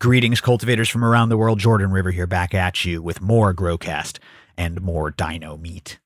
Greetings, cultivators from around the world. Jordan River here, back at you with more Growcast and more dino meat.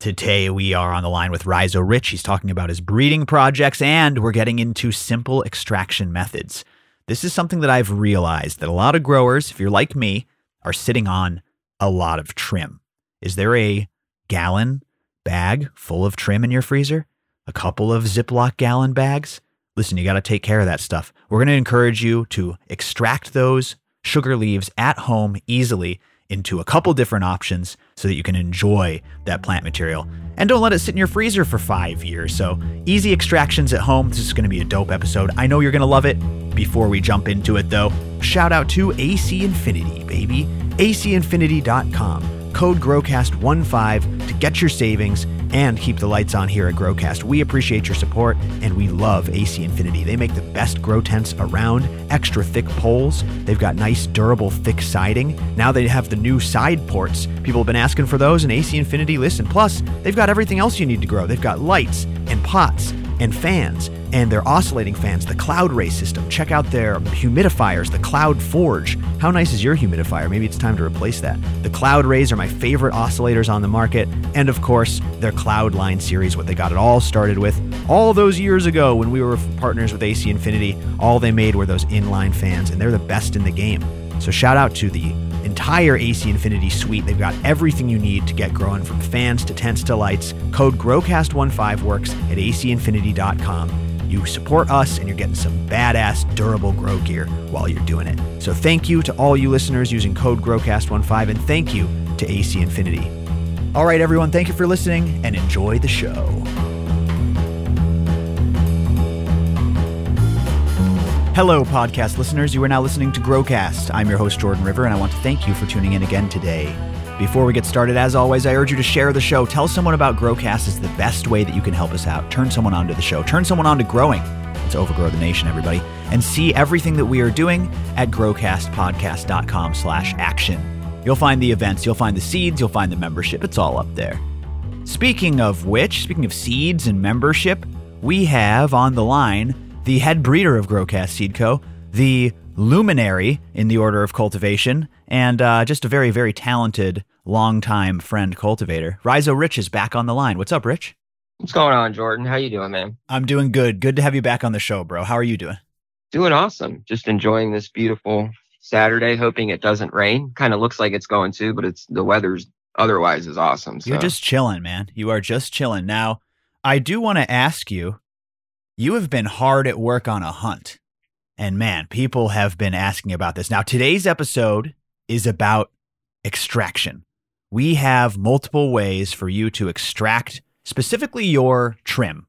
Today, we are on the line with Rhizo Rich. He's talking about his breeding projects, and we're getting into simple extraction methods. This is something that I've realized that a lot of growers, if you're like me, are sitting on a lot of trim. Is there a gallon bag full of trim in your freezer? A couple of Ziploc gallon bags? Listen, you got to take care of that stuff. We're going to encourage you to extract those sugar leaves at home easily into a couple different options so that you can enjoy that plant material. And don't let it sit in your freezer for five years. So, easy extractions at home. This is going to be a dope episode. I know you're going to love it. Before we jump into it, though, shout out to AC Infinity, baby. ACinfinity.com code GROWCAST15 to get your savings and keep the lights on here at GrowCast. We appreciate your support and we love AC Infinity. They make the best grow tents around, extra thick poles. They've got nice, durable, thick siding. Now they have the new side ports. People have been asking for those, and AC Infinity, listen. Plus, they've got everything else you need to grow. They've got lights and pots and fans and their oscillating fans, the Cloud Ray system. Check out their humidifiers, the Cloud Forge. How nice is your humidifier? Maybe it's time to replace that. The Cloud Rays are my favorite oscillators on the market. And of course, their Cloud Line series, what they got it all started with all those years ago when we were partners with AC Infinity. All they made were those inline fans, and they're the best in the game. So shout out to the entire AC Infinity suite. They've got everything you need to get growing from fans to tents to lights. Code GROWCAST15 works at acinfinity.com. You support us and you're getting some badass durable grow gear while you're doing it. So thank you to all you listeners using code GROWCAST15 and thank you to AC Infinity. All right, everyone, thank you for listening and enjoy the show. Hello, podcast listeners. You are now listening to Growcast. I'm your host, Jordan River, and I want to thank you for tuning in again today. Before we get started, as always, I urge you to share the show. Tell someone about Growcast. is the best way that you can help us out. Turn someone onto the show. Turn someone on to growing. Let's overgrow the nation, everybody. And see everything that we are doing at growcastpodcast.com slash action. You'll find the events, you'll find the seeds, you'll find the membership. It's all up there. Speaking of which, speaking of seeds and membership, we have on the line the head breeder of Growcast Seed Co., the luminary in the order of cultivation, and uh, just a very, very talented, longtime friend cultivator. Rhizo Rich is back on the line. What's up, Rich? What's going on, Jordan? How you doing, man? I'm doing good. Good to have you back on the show, bro. How are you doing? Doing awesome. Just enjoying this beautiful Saturday, hoping it doesn't rain. Kind of looks like it's going to, but it's the weather's otherwise is awesome. So. You're just chilling, man. You are just chilling. Now, I do want to ask you you have been hard at work on a hunt. And man, people have been asking about this. Now, today's episode is about extraction. We have multiple ways for you to extract specifically your trim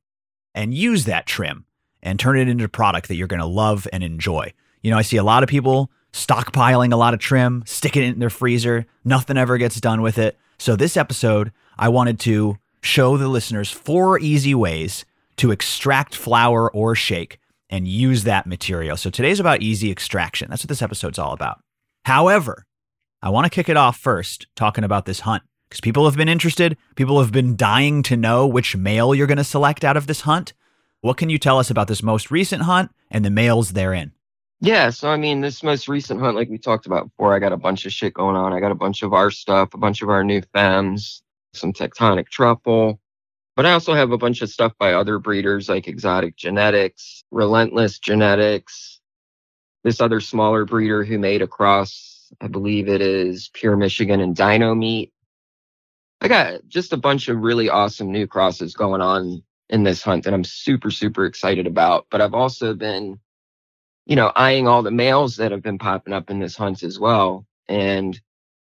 and use that trim and turn it into a product that you're going to love and enjoy. You know, I see a lot of people stockpiling a lot of trim, sticking it in their freezer. Nothing ever gets done with it. So, this episode, I wanted to show the listeners four easy ways to extract flower or shake and use that material. So today's about easy extraction. That's what this episode's all about. However, I want to kick it off first talking about this hunt because people have been interested. People have been dying to know which male you're going to select out of this hunt. What can you tell us about this most recent hunt and the males therein? Yeah, so I mean, this most recent hunt, like we talked about before, I got a bunch of shit going on. I got a bunch of our stuff, a bunch of our new femmes, some tectonic truffle, but I also have a bunch of stuff by other breeders like Exotic Genetics, Relentless Genetics, this other smaller breeder who made a cross, I believe it is Pure Michigan and Dino Meat. I got just a bunch of really awesome new crosses going on in this hunt that I'm super, super excited about. But I've also been, you know, eyeing all the males that have been popping up in this hunt as well and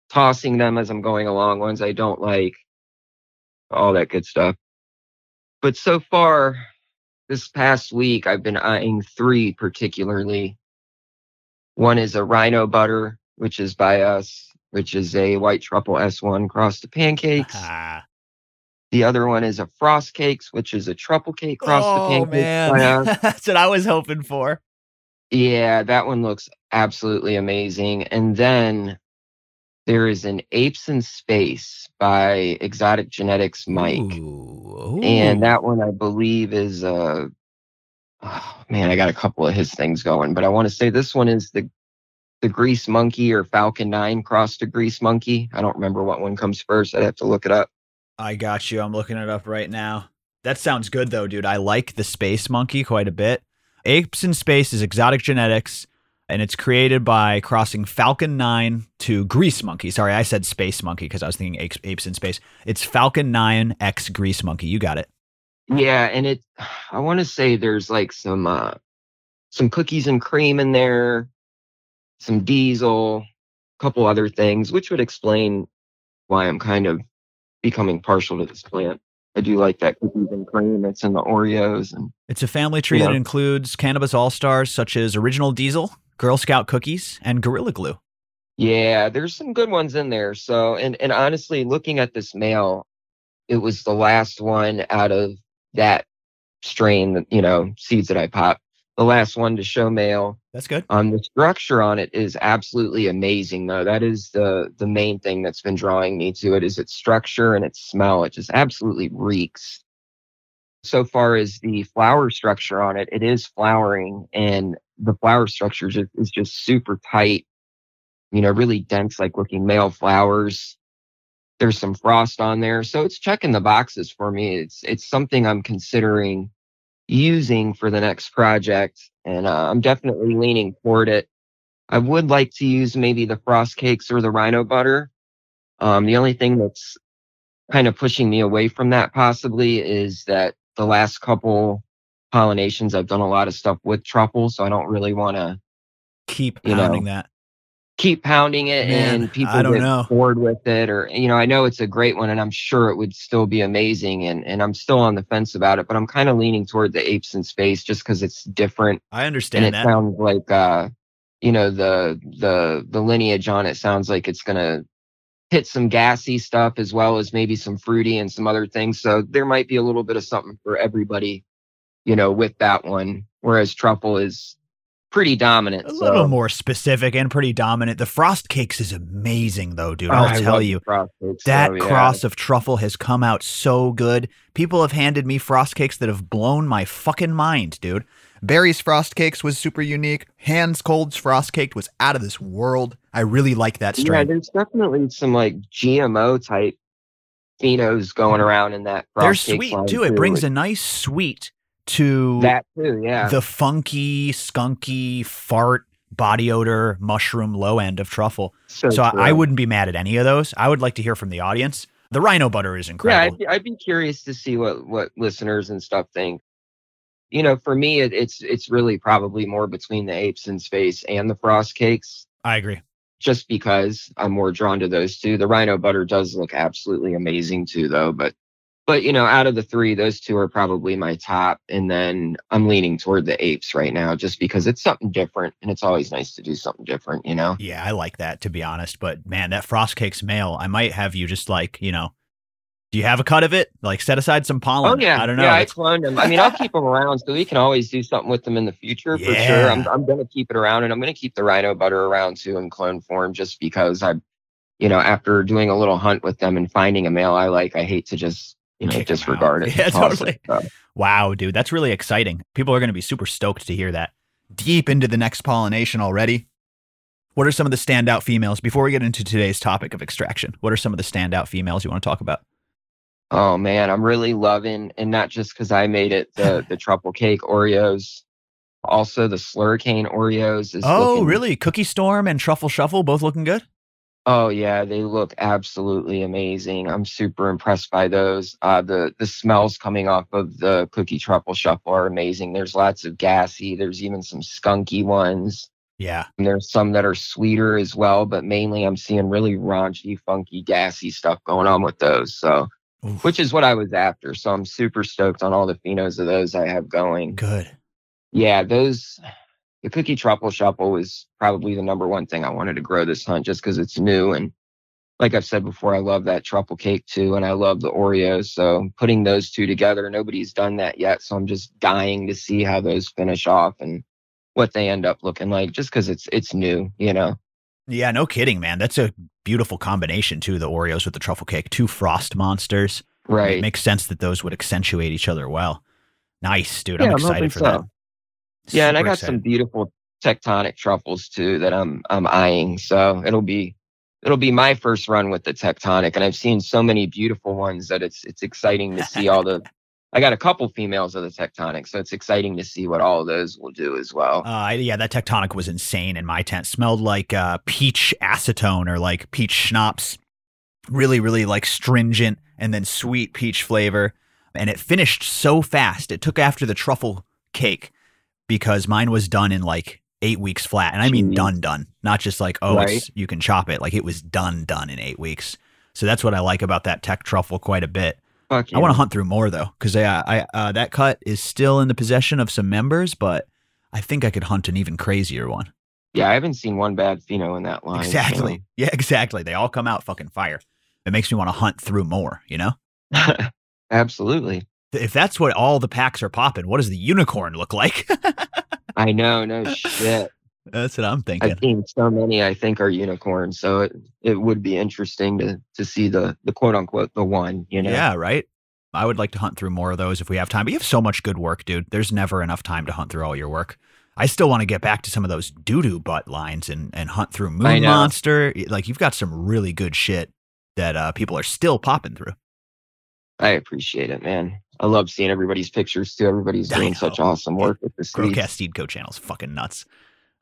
tossing them as I'm going along, ones I don't like, all that good stuff but so far this past week i've been eyeing three particularly. One is a rhino butter which is by us which is a white truffle s1 cross to pancakes. The other one is a frost cakes which is a truffle cake cross oh, to pancakes man. that's what i was hoping for. Yeah that one looks absolutely amazing. And then there is an Apes in Space by Exotic Genetics Mike. Ooh, ooh. And that one I believe is uh oh, man, I got a couple of his things going, but I want to say this one is the the Grease Monkey or Falcon 9 crossed a Grease Monkey. I don't remember what one comes first. I'd have to look it up. I got you. I'm looking it up right now. That sounds good though, dude. I like the space monkey quite a bit. Apes in Space is exotic genetics, and it's created by crossing Falcon 9 to Grease Monkey. Sorry, I said Space Monkey because I was thinking apes, apes in Space. It's Falcon 9 X Grease Monkey. You got it. Yeah, and it I want to say there's like some uh some cookies and cream in there, some diesel, a couple other things, which would explain why I'm kind of becoming partial to this plant. I do like that cookies and cream that's in the Oreos and It's a family tree Yeah. that includes cannabis all stars such as Original Diesel, Girl Scout cookies, and Gorilla Glue. Yeah, there's some good ones in there. So, and and honestly, looking at this male, it was the last one out of that strain, that, you know, seeds that I popped. The last one to show male. That's good. Um, the structure on it is absolutely amazing, though. That is the the main thing that's been drawing me to it is its structure and its smell. It just absolutely reeks. So far as the flower structure on it, it is flowering, and the flower structure is just super tight. You know, really dense, like looking male flowers. There's some frost on there, so it's checking the boxes for me. It's it's something I'm considering using for the next project, and uh, I'm definitely leaning toward it. I would like to use maybe the frost cakes or the rhino butter. Um, the only thing that's kind of pushing me away from that possibly is that the last couple pollinations I've done a lot of stuff with truffle, so I don't really want to Keep You know, pounding that. keep pounding it Man, and people I don't get know. bored with it or you know i know it's a great one and i'm sure it would still be amazing and and i'm still on the fence about it but i'm kind of leaning toward the apes in space just because it's different I understand, and it that. sounds like uh you know the the the lineage on it sounds like it's gonna hit some gassy stuff as well as maybe some fruity and some other things so there might be a little bit of something for everybody you know with that one whereas truffle is pretty dominant a so- little more specific and pretty dominant. The frost cakes is amazing though, dude. Oh, I'll I tell you. cakes, That yeah. cross of truffle has come out so good. People have handed me frost cakes that have blown my fucking mind, dude. Barry's frost cakes was super unique. Hans Cold's frost cake was out of this world. I really like that Yeah, there's definitely some like GMO type phenos going around in that. They're cake sweet too. It brings a nice sweet to that too. Yeah, the funky, skunky, fart, body odor, mushroom low end of truffle. so, So I, I wouldn't be mad at any of those. I would like to hear from the audience. The rhino butter is Yeah, incredible. I'd be, I'd be curious to see what what listeners and stuff think. You know, for me, it, it's it's really probably more between the apes in space and the frost cakes, I agree. just because I'm more drawn to those two. The rhino butter does look absolutely amazing too, though. But but you know, out of the three, those two are probably my top, and then I'm leaning toward the apes right now, just because it's something different, and it's always nice to do something different. You know. Yeah, I like that to be honest. But man, that frost cake's male. I might have you just like, you know, do you have a cut of it? Like set aside some pollen. Oh yeah, I don't know. Yeah, I cloned them. I mean, I'll keep them around so we can always do something with them in the future for Yeah. sure. I'm I'm gonna keep it around, and I'm gonna keep the rhino butter around too in clone form, just because I, you know, after doing a little hunt with them and finding a male I like, I hate to just you know disregard it. Yeah, totally. it. Wow, dude, that's really exciting. People are going to be super stoked to hear that. Deep into the next pollination already. What are some of the standout females before we get into today's topic of extraction? What are some of the standout females you want to talk about? Oh man, I'm really loving, and not just because I made it, the the truffle cake Oreos, also the slurricane Oreos. Is Oh, looking- really? Cookie Storm and Truffle Shuffle both looking good? Oh yeah, they look absolutely amazing. I'm super impressed by those. Uh, the the smells coming off of the cookie truffle shuffle are amazing. There's lots of gassy. There's even some skunky ones. Yeah. And there's some that are sweeter as well, but mainly I'm seeing really raunchy, funky, gassy stuff going on with those. So, Oof. which is what I was after. So I'm super stoked on all the phenos of those I have going. Good. Yeah, those the cookie truffle shuffle was probably the number one thing I wanted to grow this hunt just because it's new and like I've said before, I love that truffle cake too, and I love the Oreos. So putting those two together, nobody's done that yet. So I'm just dying to see how those finish off and what they end up looking like, just because it's it's new, you know. Yeah, no kidding, man. That's a beautiful combination too. The Oreos with the truffle cake, two frost monsters. Right. It makes sense that those would accentuate each other well. Nice, dude. Yeah, I'm I'm excited for so. that. Yeah, and I got some beautiful tectonic truffles too that I'm I'm eyeing. So it'll be it'll be my first run with the tectonic, and I've seen so many beautiful ones that it's it's exciting to see all the. I got a couple females of the tectonic, so it's exciting to see what all of those will do as well. Uh, yeah, that tectonic was insane in my tent. Smelled like uh, peach acetone or like peach schnapps. Really, really like stringent and then sweet peach flavor. And it finished so fast. It took after the truffle cake because mine was done in like eight weeks flat. And I mean Jeez. done, done. Not just like, oh, Right. it's, you can chop it. Like it was done, done in eight weeks. So that's what I like about that tech truffle quite a bit. Fuck I want to hunt through more though, because I, I uh, that cut is still in the possession of some members, but I think I could hunt an even crazier one. Yeah, I haven't seen one bad pheno in that line. so- Exactly. Yeah, exactly. They all come out fucking fire. It makes me want to hunt through more. You know, Absolutely. If that's what all the packs are popping, what does the unicorn look like? I know, no shit. that's what I'm thinking. I've seen so many I think are unicorns, so it, it would be interesting to to see the the quote unquote the one, you know. Yeah, right. I would like to hunt through more of those if we have time. But you have so much good work, dude. There's never enough time to hunt through all your work. I still want to get back to some of those doo doo butt lines and, and hunt through Moon. Monster. Like you've got some really good shit that uh, people are still popping through. I appreciate it, man. I love seeing everybody's pictures too. Everybody's doing such awesome work with the seeds. Growcast Seed Co channel is fucking nuts.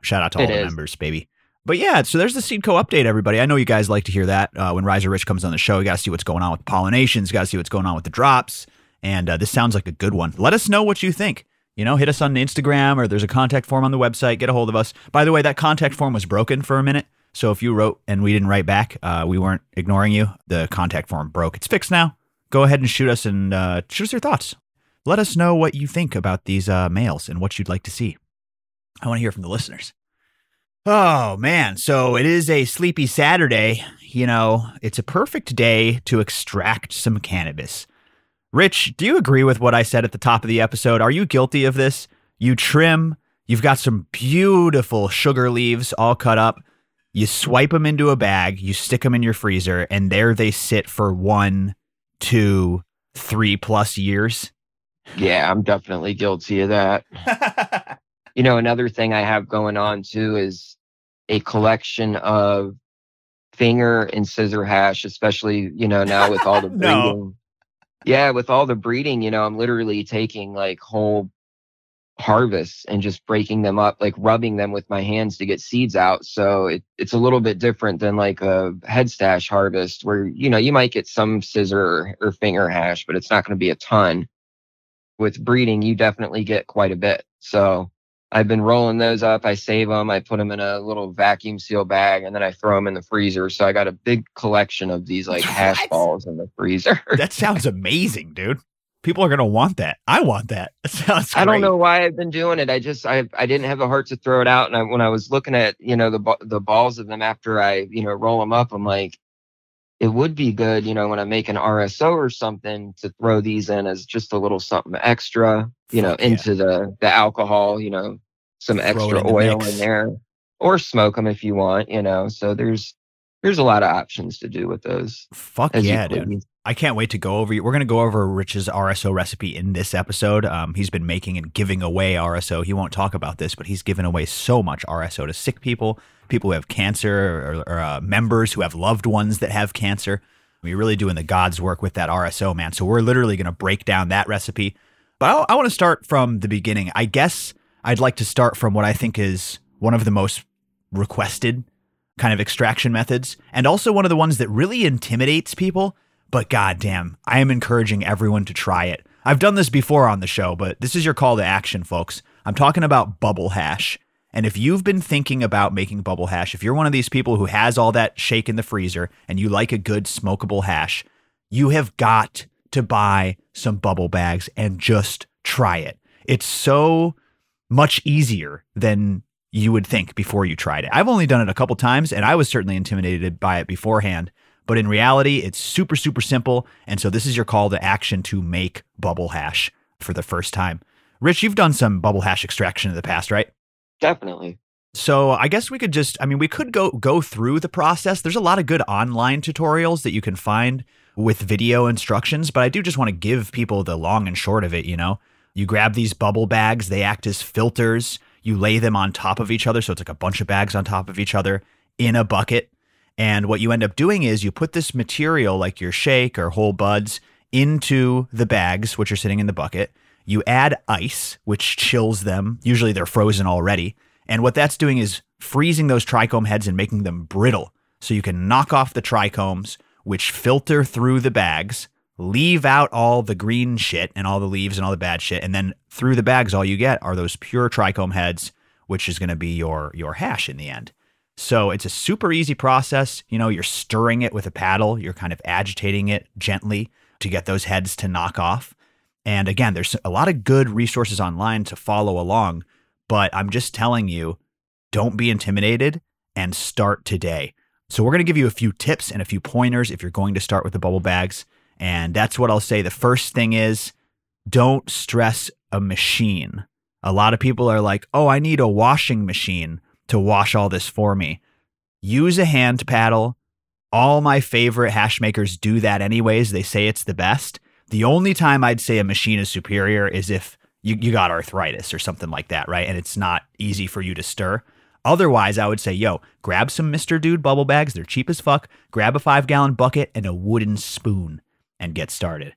Shout out to all It the is. members, baby. But yeah, so there's the Seed Co update, everybody. I know you guys like to hear that. Uh, when Rhizo Rich comes on the show, you got to see what's going on with the pollinations, got to see what's going on with the drops. And uh, this sounds like a good one. Let us know what you think. You know, hit us on Instagram or there's a contact form on the website. Get a hold of us. By the way, that contact form was broken for a minute. So if you wrote and we didn't write back, uh, we weren't ignoring you. The contact form broke. It's fixed now. Go ahead and shoot us and uh, shoot us your thoughts. Let us know what you think about these uh, males and what you'd like to see. I want to hear from the listeners. Oh, man. So it is a sleepy Saturday. You know, it's a perfect day to extract some cannabis. Rich, do you agree with what I said at the top of the episode? Are you guilty of this? You trim, you've got some beautiful sugar leaves all cut up. You swipe them into a bag, you stick them in your freezer, and there they sit for one, two, three plus years. Yeah, I'm definitely guilty of that. You know, another thing I have going on too is a collection of finger and scissor hash, especially, you know, now with all the breeding. No. Yeah, with all the breeding, you know, I'm literally taking like whole harvests and just breaking them up, like rubbing them with my hands to get seeds out. So it, it's a little bit different than like a head stash harvest where, you know, you might get some scissor or, or finger hash, but it's not going to be a ton. With breeding, you definitely get quite a bit. So I've been rolling those up. I save them. I put them in a little vacuum seal bag and then I throw them in the freezer. So I got a big collection of these like hash balls in the freezer. that sounds amazing, dude. People are going to want that. I want that. That sounds I don't know why I've been doing it. I just I I didn't have the heart to throw it out. And I, when I was looking at you know the the balls of them after I you know roll them up, I'm like, it would be good you know when I make an RSO or something to throw these in as just a little something extra you know yeah. into the the alcohol you know some Throw extra in oil mix. in there or smoke them if you want you know. So there's there's a lot of options to do with those. Fuck yeah, dude. I can't wait to go over. We're going to go over Rich's RSO recipe in this episode. Um, he's been making and giving away RSO. He won't talk about this, but he's given away so much RSO to sick people, people who have cancer, or, or uh, members who have loved ones that have cancer. We're really doing the God's work with that RSO, man. So we're literally going to break down that recipe. But I, I want to start from the beginning. I guess I'd like to start from what I think is one of the most requested kind of extraction methods, and also one of the ones that really intimidates people. But goddamn, I am encouraging everyone to try it. I've done this before on the show, but this is your call to action, folks. I'm talking about bubble hash. And if you've been thinking about making bubble hash, if you're one of these people who has all that shake in the freezer and you like a good smokable hash, you have got to buy some bubble bags and just try it. It's so much easier than you would think before you tried it. I've only done it a couple times and I was certainly intimidated by it beforehand. But in reality, it's super, super simple. And so this is your call to action to make bubble hash for the first time. Rich, you've done some bubble hash extraction in the past, right? Definitely. So I guess we could just I mean we could go go through the process. There's a lot of good online tutorials that you can find with video instructions, but I do just want to give people the long and short of it, you know. You grab these bubble bags, they act as filters. You lay them on top of each other. So it's like a bunch of bags on top of each other in a bucket. And what you end up doing is you put this material, like your shake or whole buds, into the bags, which are sitting in the bucket. You add ice, which chills them. Usually they're frozen already. And what that's doing is freezing those trichome heads and making them brittle. So you can knock off the trichomes, which filter through the bags, leave out all the green shit and all the leaves and all the bad shit. And then through the bags, all you get are those pure trichome heads, which is going to be your, your hash in the end. So it's a super easy process. You know, you're stirring it with a paddle, you're kind of agitating it gently to get those heads to knock off. And again, there's a lot of good resources online to follow along, but I'm just telling you, don't be intimidated and start today. So we're going to give you a few tips and a few pointers if you're going to start with the bubble bags. And that's what I'll say. The first thing is don't stress a machine. A lot of people are like, oh, I need a washing machine to wash all this for me. Use a hand paddle. All my favorite hash makers do that anyways. They say it's the best. The only time I'd say a machine is superior is if you, you got arthritis or something like that, right? And it's not easy for you to stir. Otherwise, I would say, yo, grab some Mr. Dude bubble bags. They're cheap as fuck. Grab a five gallon bucket and a wooden spoon and get started.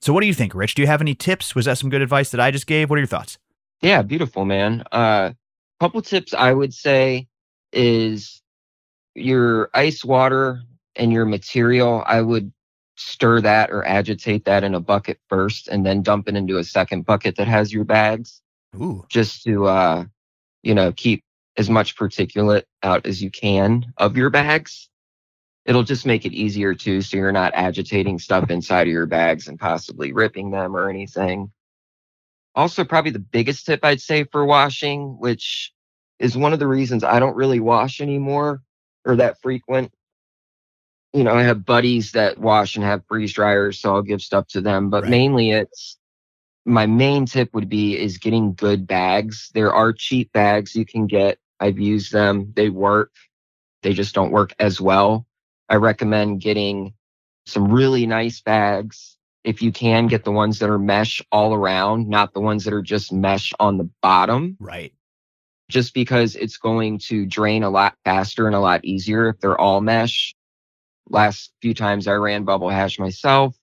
So, what do you think, Rich? Do you have any tips? Was that some good advice that I just gave? What are your thoughts? Yeah, beautiful, man. Uh, couple tips I would say is your ice water and your material. I would stir that or agitate that in a bucket first and then dump it into a second bucket that has your bags. Ooh. Just to, uh, you know, keep as much particulate out as you can of your bags. It'll just make it easier too, so you're not agitating stuff inside of your bags and possibly ripping them or anything. Also, probably the biggest tip I'd say for washing, which is one of the reasons I don't really wash anymore or that frequent. You know, I have buddies that wash and have freeze dryers, so I'll give stuff to them. But Right. mainly it's my main tip would be is getting good bags. There are cheap bags you can get. I've used them. They work. They just don't work as well. I recommend getting some really nice bags. If you can get the ones that are mesh all around, not the ones that are just mesh on the bottom, Right. just because it's going to drain a lot faster and a lot easier if they're all mesh. Last few times I ran bubble hash myself,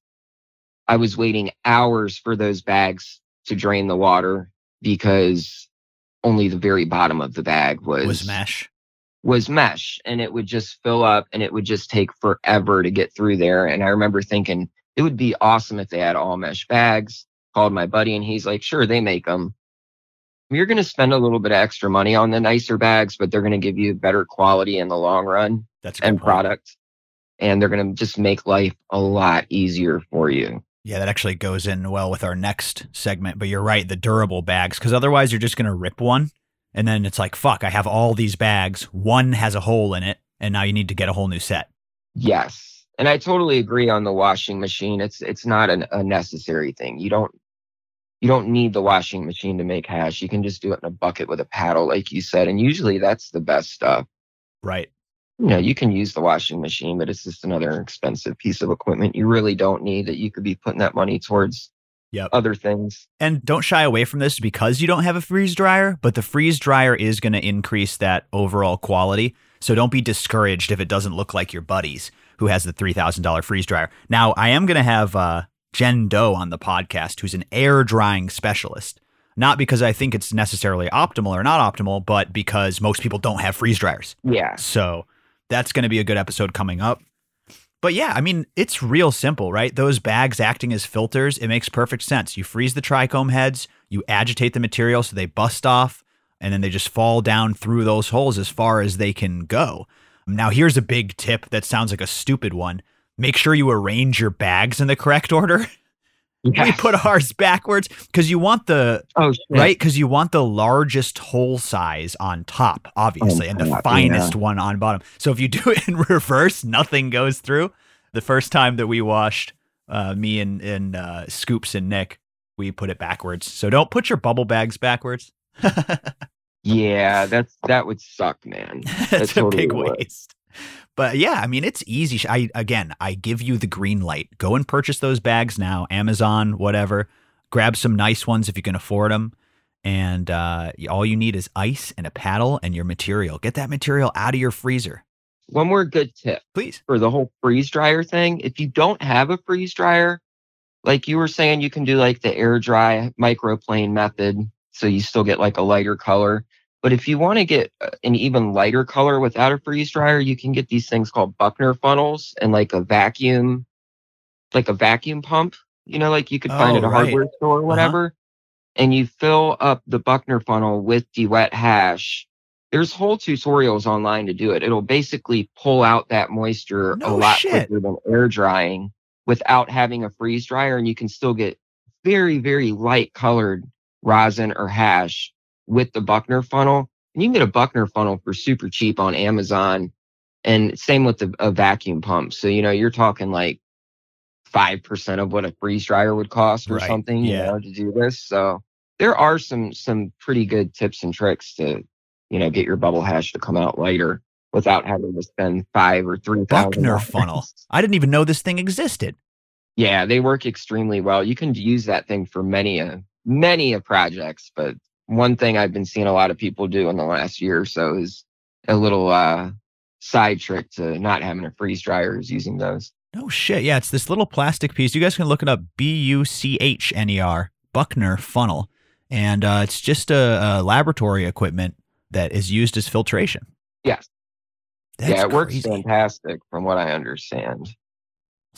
I was waiting hours for those bags to drain the water because only the very bottom of the bag was Was mesh. was mesh and it would just fill up and it would just take forever to get through there. And I remember thinking it would be awesome if they had all mesh bags. Called my buddy and he's like, sure, they make them. You're going to spend a little bit of extra money on the nicer bags, but they're going to give you better quality in the long run That's and product. And they're going to just make life a lot easier for you. Yeah, that actually goes in well with our next segment. But you're right, the durable bags, because otherwise you're just going to rip one. And then it's like, fuck, I have all these bags. One has a hole in it. And now you need to get a whole new set. Yes. And I totally agree on the washing machine. It's it's not an, a necessary thing. You don't you don't need the washing machine to make hash. You can just do it in a bucket with a paddle, like you said. And usually that's the best stuff. Right. You know, you can use the washing machine, but it's just another expensive piece of equipment you really don't need that you could be putting that money towards Yep. other things. And don't shy away from this because you don't have a freeze dryer, but the freeze dryer is going to increase that overall quality. So don't be discouraged if it doesn't look like your buddies who has the $3,000 freeze dryer. Now, I am going to have uh, Jen Doe on the podcast, who's an air drying specialist. Not because I think it's necessarily optimal or not optimal, but because most people don't have freeze dryers. Yeah. So that's going to be a good episode coming up. But yeah, I mean, it's real simple, right? Those bags acting as filters, it makes perfect sense. You freeze the trichome heads, you agitate the material so they bust off, and then they just fall down through those holes as far as they can go. Now, here's a big tip that sounds like a stupid one. Make sure you arrange your bags in the correct order. We put ours backwards because you want the oh, shit. right? Because you want the largest hole size on top, obviously, and the top, finest one on bottom. So if you do it in reverse, nothing goes through. The first time that we washed, uh, me and, and uh, Scoops and Nick, we put it backwards. So don't put your bubble bags backwards. Yeah, that's that would suck, man. That's a totally big would. waste. But yeah, I mean, it's easy. I again, I give you the green light. Go and purchase those bags now, Amazon, whatever. Grab some nice ones if you can afford them, And uh, all you need is ice and a paddle and your material. Get that material out of your freezer, One more good tip please. for the whole freeze dryer thing. If you don't have a freeze dryer, like you were saying, you can do like the air dry microplane method. So you still get like a lighter color. But if you want to get uh, an even lighter color without a freeze dryer, you can get these things called Buchner funnels and like a vacuum, like a vacuum pump, you know, like you could find Oh, at a right. hardware store or whatever. And you fill up the Buchner funnel with the wet hash. There's whole tutorials online to do it. It'll basically pull out that moisture a lot shit. quicker than air drying without having a freeze dryer. And you can still get very, very light colored rosin or hash with the Buchner funnel. And you can get a Buchner funnel for super cheap on Amazon. And same with the, a vacuum pump. So, you know, you're talking like 5% of what a freeze dryer would cost or Right, something, you yeah. know, to do this. So there are some, some pretty good tips and tricks to, you know, get your bubble hash to come out lighter without having to spend five or three thousand. Buchner funnel. I didn't even know this thing existed. Yeah, they work extremely well. You can use that thing for many a many a projects, but one thing I've been seeing a lot of people do in the last year or so is a little uh side trick to not having a freeze dryer is using those. No shit. Yeah, it's this little plastic piece. You guys can look it up. B U C H N E R, Buchner funnel. And uh, it's just a, a laboratory equipment that is used as filtration. Yes. That's yeah, it works fantastic from what I understand.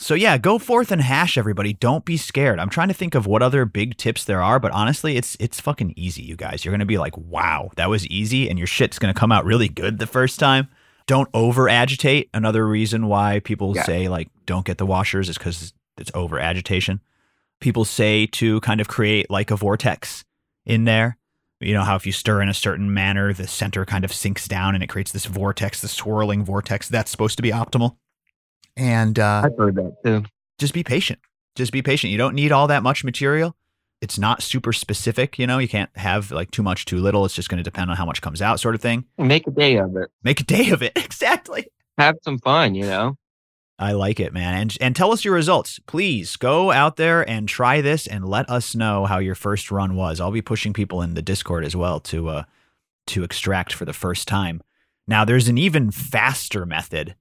So yeah, go forth and hash everybody. Don't be scared. I'm trying to think of what other big tips there are, but honestly, it's it's fucking easy, you guys. You're gonna be like, wow, that was easy, and your shit's gonna come out really good the first time. Don't over agitate. Another reason why people Yeah. say like don't get the washers is because it's over agitation. People say to kind of create like a vortex in there. You know how if you stir in a certain manner, the center kind of sinks down and it creates this vortex, this swirling vortex. That's supposed to be optimal. And uh, I've heard that too. just be patient. Just be patient. You don't need all that much material. It's not super specific, you know. You can't have like too much, too little. It's just going to depend on how much comes out, sort of thing. Make a day of it. Make a day of it. exactly. Have some fun, you know. I like it, man. And and tell us your results. Please go out there and try this and let us know how your first run was. I'll be pushing people in the Discord as well to uh to extract for the first time. Now there's an even faster method.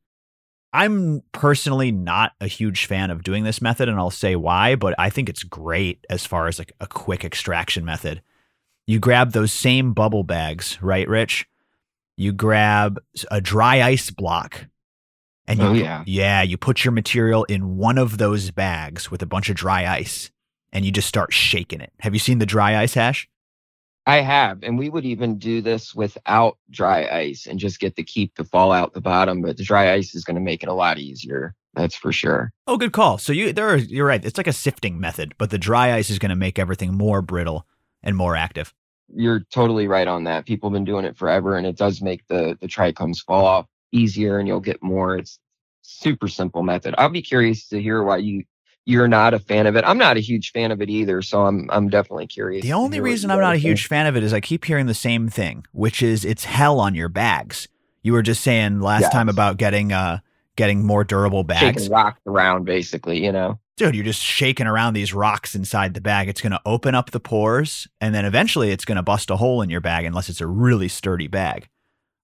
I'm personally not a huge fan of doing this method and I'll say why, but I think it's great as far as like a quick extraction method. You grab those same bubble bags, right, Rich? You grab a dry ice block and you Oh, yeah. yeah, you put your material in one of those bags with a bunch of dry ice and you just start shaking it. Have you seen the dry ice hash? I have, and we would even do this without dry ice and just get the kief to fall out the bottom. But the dry ice is going to make it a lot easier. That's for sure. Oh, good call. So you there are, you're right. It's like a sifting method, but the dry ice is going to make everything more brittle and more active. You're totally right on that. People have been doing it forever, and it does make the the trichomes fall off easier, and you'll get more. It's super simple method. I'll be curious to hear why you you're not a fan of it. I'm not a huge fan of it either, so I'm I'm definitely curious. The only reason I'm not a huge fan of it is I keep hearing the same thing, which is it's hell on your bags. You were just saying last Yes. time about getting uh getting more durable bags. shaking rocks around, basically. You know. dude, you're just shaking around these rocks inside the bag. It's going to open up the pores and then eventually it's going to bust a hole in your bag unless it's a really sturdy bag.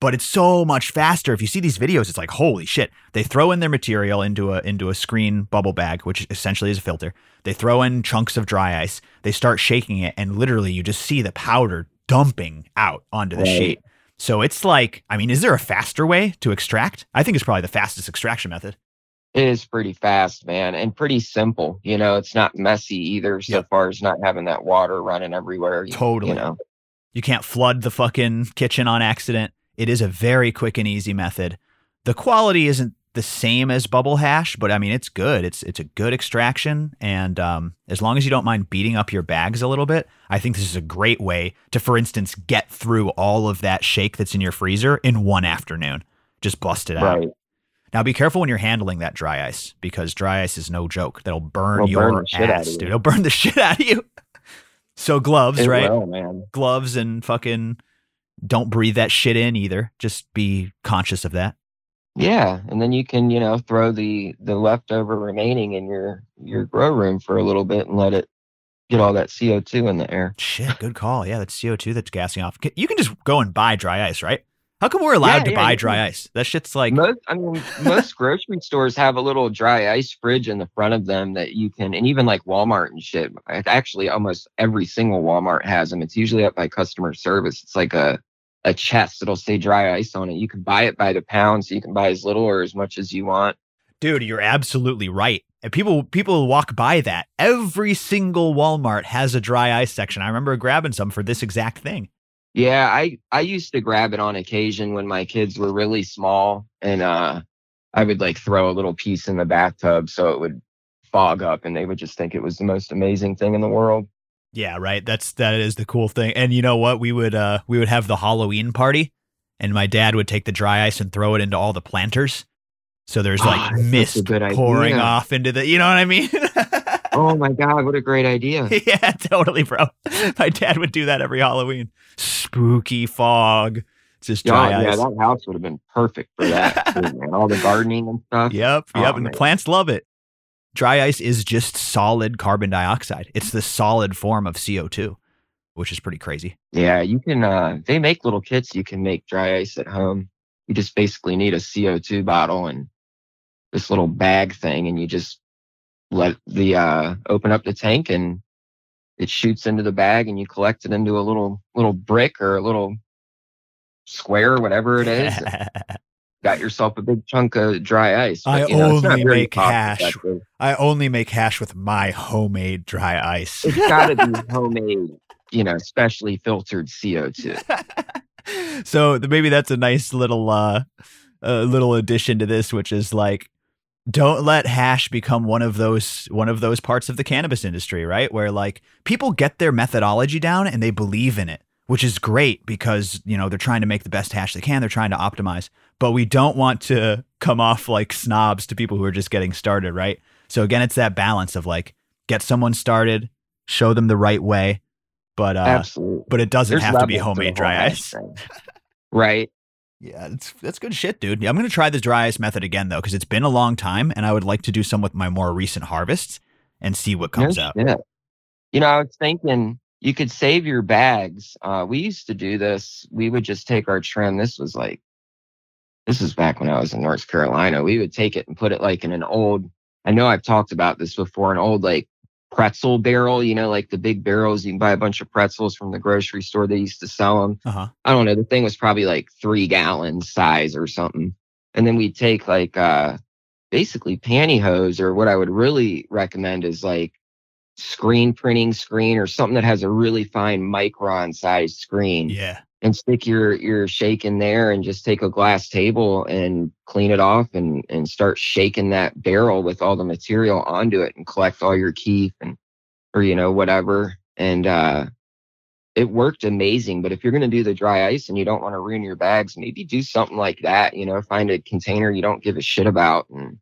But it's so much faster. If you see these videos, it's like, holy shit. They throw in their material into a into a screen bubble bag, which essentially is a filter. They throw in chunks of dry ice. They start shaking it, and literally you just see the powder dumping out onto the Right. sheet. So it's like, I mean, is there a faster way to extract? I think it's probably the fastest extraction method. It is pretty fast, man, and pretty simple. You know, it's not messy either, so Yep. far as not having that water running everywhere. you- Totally. You know, You can't flood the fucking kitchen on accident. It is a very quick and easy method. The quality isn't the same as bubble hash, but I mean it's good. It's it's a good extraction, and um, as long as you don't mind beating up your bags a little bit, I think this is a great way to, for instance, get through all of that shake that's in your freezer in one afternoon. Just bust it out. right? Now be careful when you're handling that dry ice because dry ice is no joke. That'll burn It'll your burn out ass, you. dude. It'll burn the shit out of you. so gloves, It right? will, man. gloves and fucking don't breathe that shit in either. Just be conscious of that. Yeah, and then you can, you know, throw the the leftover remaining in your your grow room for a little bit and let it get all that CO2 in the air. Shit, good call. Yeah, that's CO2 that's gassing off. You can just go and buy dry ice, right? How come we're allowed Yeah, to yeah, buy dry can- ice? That shit's like, most, I mean, most grocery stores have a little dry ice fridge in the front of them that you can, and even like Walmart and shit. Actually, almost every single Walmart has them. It's usually up by customer service. It's like a a chest. that'll say dry ice on it. You can buy it by the pound, so you can buy as little or as much as you want. dude, you're absolutely right. And people people walk by that. Every single Walmart has a dry ice section. I remember grabbing some for this exact thing. Yeah, I I used to grab it on occasion when my kids were really small, and uh, I would like throw a little piece in the bathtub so it would fog up, and they would just think it was the most amazing thing in the world. Yeah, right. That's that is the cool thing. And you know what? We would uh we would have the Halloween party and my dad would take the dry ice and throw it into all the planters. So there's Ah, like mist pouring idea. off into the you know what I mean? Oh my god, what a great idea! yeah, totally, bro. My dad would do that every Halloween. Spooky fog. It's just dry Yeah, yeah, that house would have been perfect for that. All the gardening and stuff. Yep, Oh, yep. and man. the plants love it. Dry ice is just solid carbon dioxide. It's the solid form of CO2, which is pretty crazy. Yeah, you can. uh They make little kits. You can make dry ice at home. You just basically need a CO2 bottle and this little bag thing, and you just let the uh open up the tank and it shoots into the bag, and you collect it into a little little brick or a little square, whatever it is. Got yourself a big chunk of dry ice. I you know, only make hash. I only make hash with my homemade dry ice. It's got to be homemade, you know, specially filtered CO2. so maybe that's a nice little uh, uh little addition to this, which is like don't let hash become one of those one of those parts of the cannabis industry, right? Where like people get their methodology down and they believe in it, which is great because you know they're trying to make the best hash they can. They're trying to optimize, but we don't want to come off like snobs to people who are just getting started, right? So again, it's that balance of like get someone started, show them the right way, but uh, Absolutely. but it doesn't There's have to be homemade whole dry ice. Right. Yeah, that's that's good shit, dude. Yeah, I'm gonna try the dry ice method again though, because it's been a long time, and I would like to do some with my more recent harvests and see what comes No out. You know, I was thinking you could save your bags. Uh, we used to do this. We would just take our trim. This was like, this was back when I was in North Carolina. We would take it and put it like in an old, I know I've talked about this before, an old like pretzel barrel, you know, like the big barrels. You can buy a bunch of pretzels from the grocery store. They used to sell them. Uh huh. I don't know, the thing was probably like three gallons size or something. And then we'd take like uh basically pantyhose or what I would really recommend is like screen printing screen or something that has a really fine micron size screen Yeah. And stick your your shake in there and just take a glass table and clean it off and and start shaking that barrel with all the material onto it and collect all your keef and or you know whatever. And uh it worked amazing but if you're going to do the dry ice and you don't want to ruin your bags maybe do something like that you know find a container you don't give a shit about and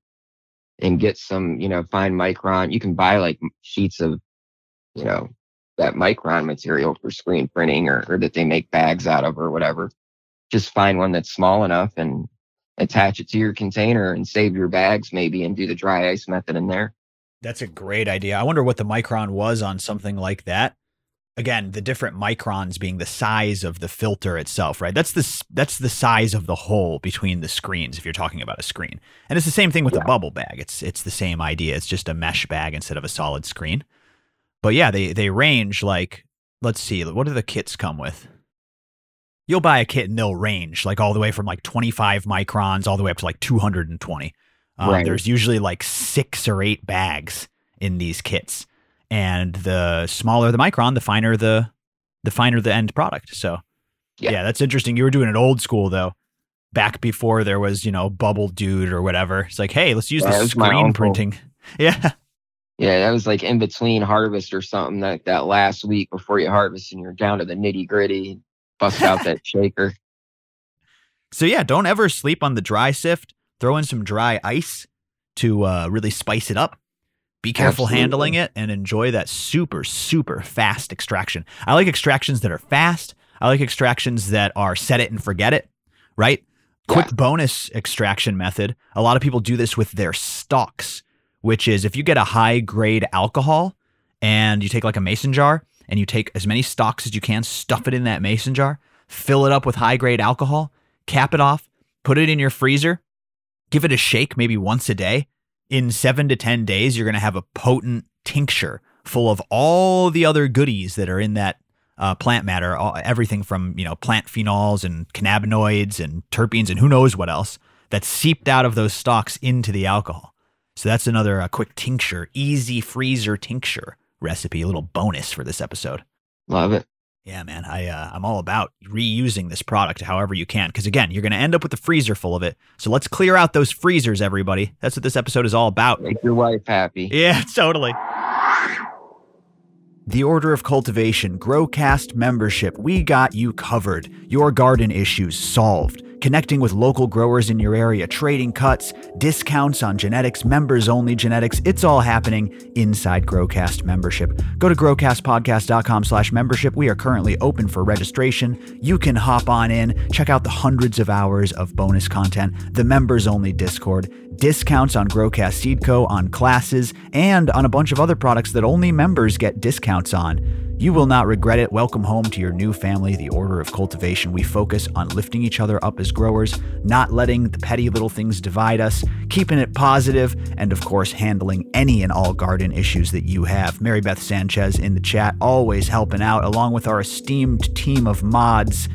and get some you know fine micron. You can buy like sheets of you know that micron material for screen printing or, or that they make bags out of or whatever. Just find one that's small enough and attach it to your container and save your bags maybe and do the dry ice method in there. That's a great idea. I wonder what the micron was on something like that. Again, the different microns being the size of the filter itself, right? That's the that's the size of the hole between the screens if you're talking about a screen. And it's the same thing with Yeah. bubble bag. It's it's the same idea. It's just a mesh bag instead of a solid screen. But yeah, they they range like let's see, what do the kits come with? You'll buy a kit and they'll range like all the way from like 25 microns all the way up to like 220. Um, Right. There's usually like six or eight bags in these kits, and the smaller the micron, the finer the the finer the end product. So, yeah. Yeah. that's interesting. You were doing it old school though, back before there was you know Bubble Dude or whatever. It's like, hey, let's use Yeah, the it was my screen printing. Yeah, Yeah, that was like in between harvest or something that, that last week before you harvest and you're down to the nitty gritty, bust out that shaker. So yeah, don't ever sleep on the dry sift. Throw in some dry ice to uh, really spice it up. Be careful Absolutely. handling it and enjoy that super super fast extraction. I like extractions that are fast. I like extractions that are set it and forget it. Right. Quick bonus extraction method. A lot of people do this with their stalks, which is if you get a high grade alcohol and you take like a mason jar and you take as many stocks as you can, stuff it in that mason jar, fill it up with high grade alcohol, cap it off, put it in your freezer, give it a shake maybe once a day. In seven to 10 days, you're going to have a potent tincture full of all the other goodies that are in that uh, plant matter, everything from you know plant phenols and cannabinoids and terpenes and who knows what else that's seeped out of those stalks into the alcohol. So that's another uh, quick tincture, easy freezer tincture recipe, a little bonus for this episode. Love it. Yeah, man, I uh, I'm all about reusing this product however you can because again, you're going to end up with a freezer full of it. So let's clear out those freezers, everybody. That's what this episode is all about. Make your wife happy. Yeah, totally. The Order of Cultivation Growcast membership. We got you covered. Your garden issues solved. Connecting with local growers in your area, trading cuts, discounts on genetics, members only genetics. It's all happening inside Growcast membership. Go to growcastpodcast.com slash membership. We are currently open for registration. You can hop on in, check out the hundreds of hours of bonus content, the members only Discord, discounts on Growcast Seedco, on classes, and on a bunch of other products that only members get discounts on. You will not regret it. Welcome home to your new family, the Order of Cultivation. We focus on lifting each other up as growers, not letting the petty little things divide us, keeping it positive, and of course, handling any and all garden issues that you have. Mary Beth Sanchez in the chat, always helping out, along with our esteemed team of mods.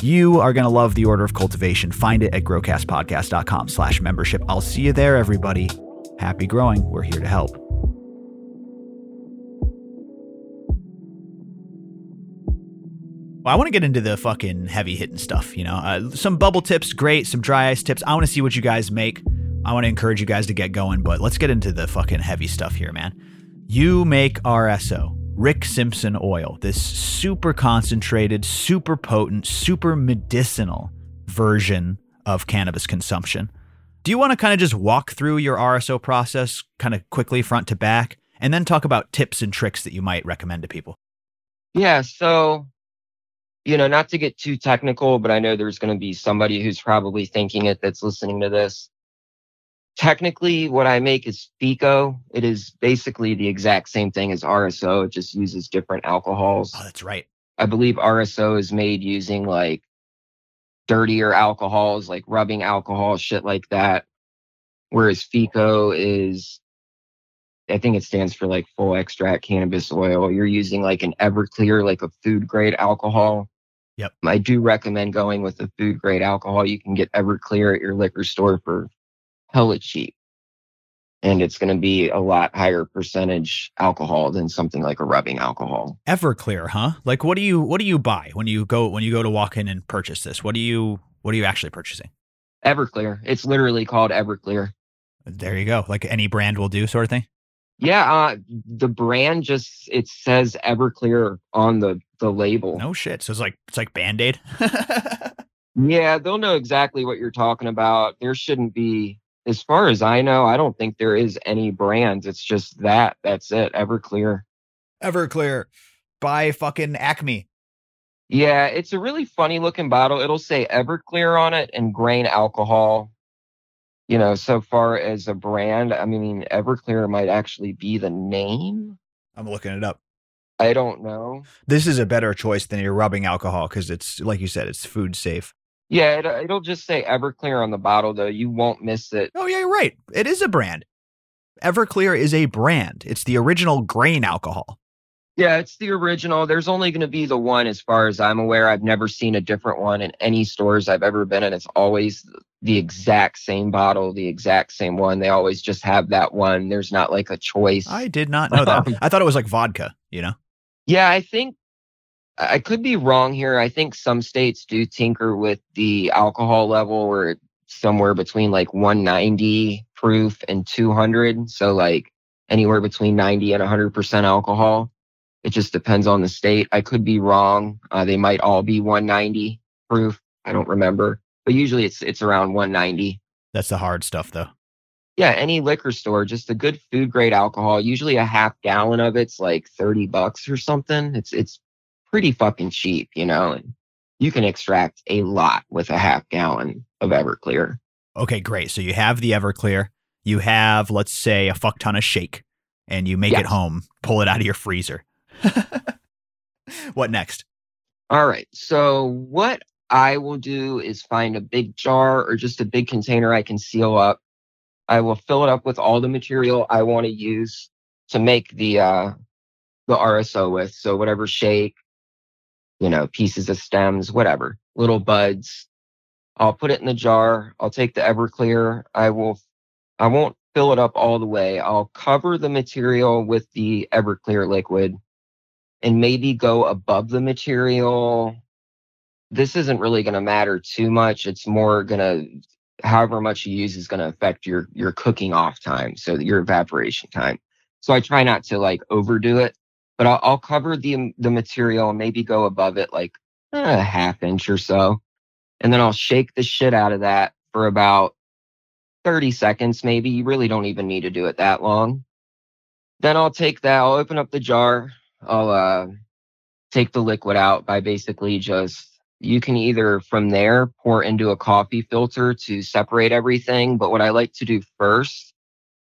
You are going to love the Order of Cultivation. Find it at growcastpodcast.com slash membership. I'll see you there, everybody. Happy growing. We're here to help. Well, I want to get into the fucking heavy hitting stuff. You know, uh, some bubble tips, great. Some dry ice tips. I want to see what you guys make. I want to encourage you guys to get going, but let's get into the fucking heavy stuff here, man. You make RSO, Rick Simpson oil, this super concentrated, super potent, super medicinal version of cannabis consumption. Do you want to kind of just walk through your RSO process kind of quickly, front to back, and then talk about tips and tricks that you might recommend to people? Yeah. So, you know, not to get too technical, but I know there's going to be somebody who's probably thinking it that's listening to this. Technically, what I make is FECO. It is basically the exact same thing as RSO. It just uses different alcohols. Oh, that's right. I believe RSO is made using like dirtier alcohols, like rubbing alcohol, shit like that. Whereas FECO is, I think it stands for like full extract cannabis oil. You're using like an Everclear, like a food grade alcohol. Yep. I do recommend going with the food grade alcohol. You can get Everclear at your liquor store for hella cheap. And it's going to be a lot higher percentage alcohol than something like a rubbing alcohol. Everclear, huh? Like what do you what do you buy when you go when you go to walk in and purchase this? What do you what are you actually purchasing? Everclear. It's literally called Everclear. There you go. Like any brand will do sort of thing. Yeah, uh, the brand just it says Everclear on the the label. No shit. So it's like it's like Band-Aid. Yeah, they'll know exactly what you're talking about. There shouldn't be as far as I know, I don't think there is any brands. It's just that. That's it. Everclear. Everclear by fucking Acme. Yeah, it's a really funny looking bottle. It'll say Everclear on it and grain alcohol. You know, so far as a brand, I mean, Everclear might actually be the name. I'm looking it up. I don't know. This is a better choice than your rubbing alcohol because it's like you said, it's food safe. Yeah, it, it'll just say Everclear on the bottle, though. You won't miss it. Oh yeah, you're right. It is a brand. Everclear is a brand. It's the original grain alcohol. Yeah, it's the original. There's only going to be the one, as far as I'm aware. I've never seen a different one in any stores I've ever been in. It's always the exact same bottle, the exact same one. They always just have that one. There's not like a choice. I did not know that. I thought it was like vodka, you know? Yeah, I think I could be wrong here. I think some states do tinker with the alcohol level or somewhere between like 190 proof and 200. So like anywhere between 90 and 100% alcohol. It just depends on the state. I could be wrong. Uh, they might all be 190 proof. I don't remember, but usually it's it's around 190. That's the hard stuff though. Yeah, any liquor store, just a good food grade alcohol. Usually a half gallon of it's like 30 bucks or something. It's it's pretty fucking cheap, you know. And you can extract a lot with a half gallon of Everclear. Okay, great. So you have the Everclear. You have, let's say, a fuck ton of shake. and you make Yes. it home, pull it out of your freezer. what next? All right. So what I will do is find a big jar or just a big container I can seal up. I will fill it up with all the material I want to use to make the uh the RSO with. So whatever shake, you know, pieces of stems, whatever, little buds. I'll put it in the jar. I'll take the Everclear. I will I won't fill it up all the way. I'll cover the material with the Everclear liquid and maybe go above the material. This isn't really going to matter too much. It's more going to, however much you use is going to affect your, your cooking off time. So your evaporation time. So I try not to like overdo it, but I'll, I'll cover the, the material and maybe go above it like a half inch or so. And then I'll shake the shit out of that for about 30 seconds, maybe. You really don't even need to do it that long. Then I'll take that, I'll open up the jar, I'll uh, take the liquid out by basically just you can either from there pour into a coffee filter to separate everything. But what I like to do first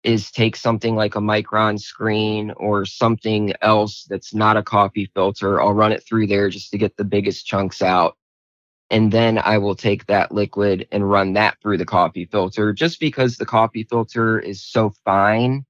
is take something like a micron screen or something else that's not a coffee filter. I'll run it through there just to get the biggest chunks out. And then I will take that liquid and run that through the coffee filter just because the coffee filter is so fine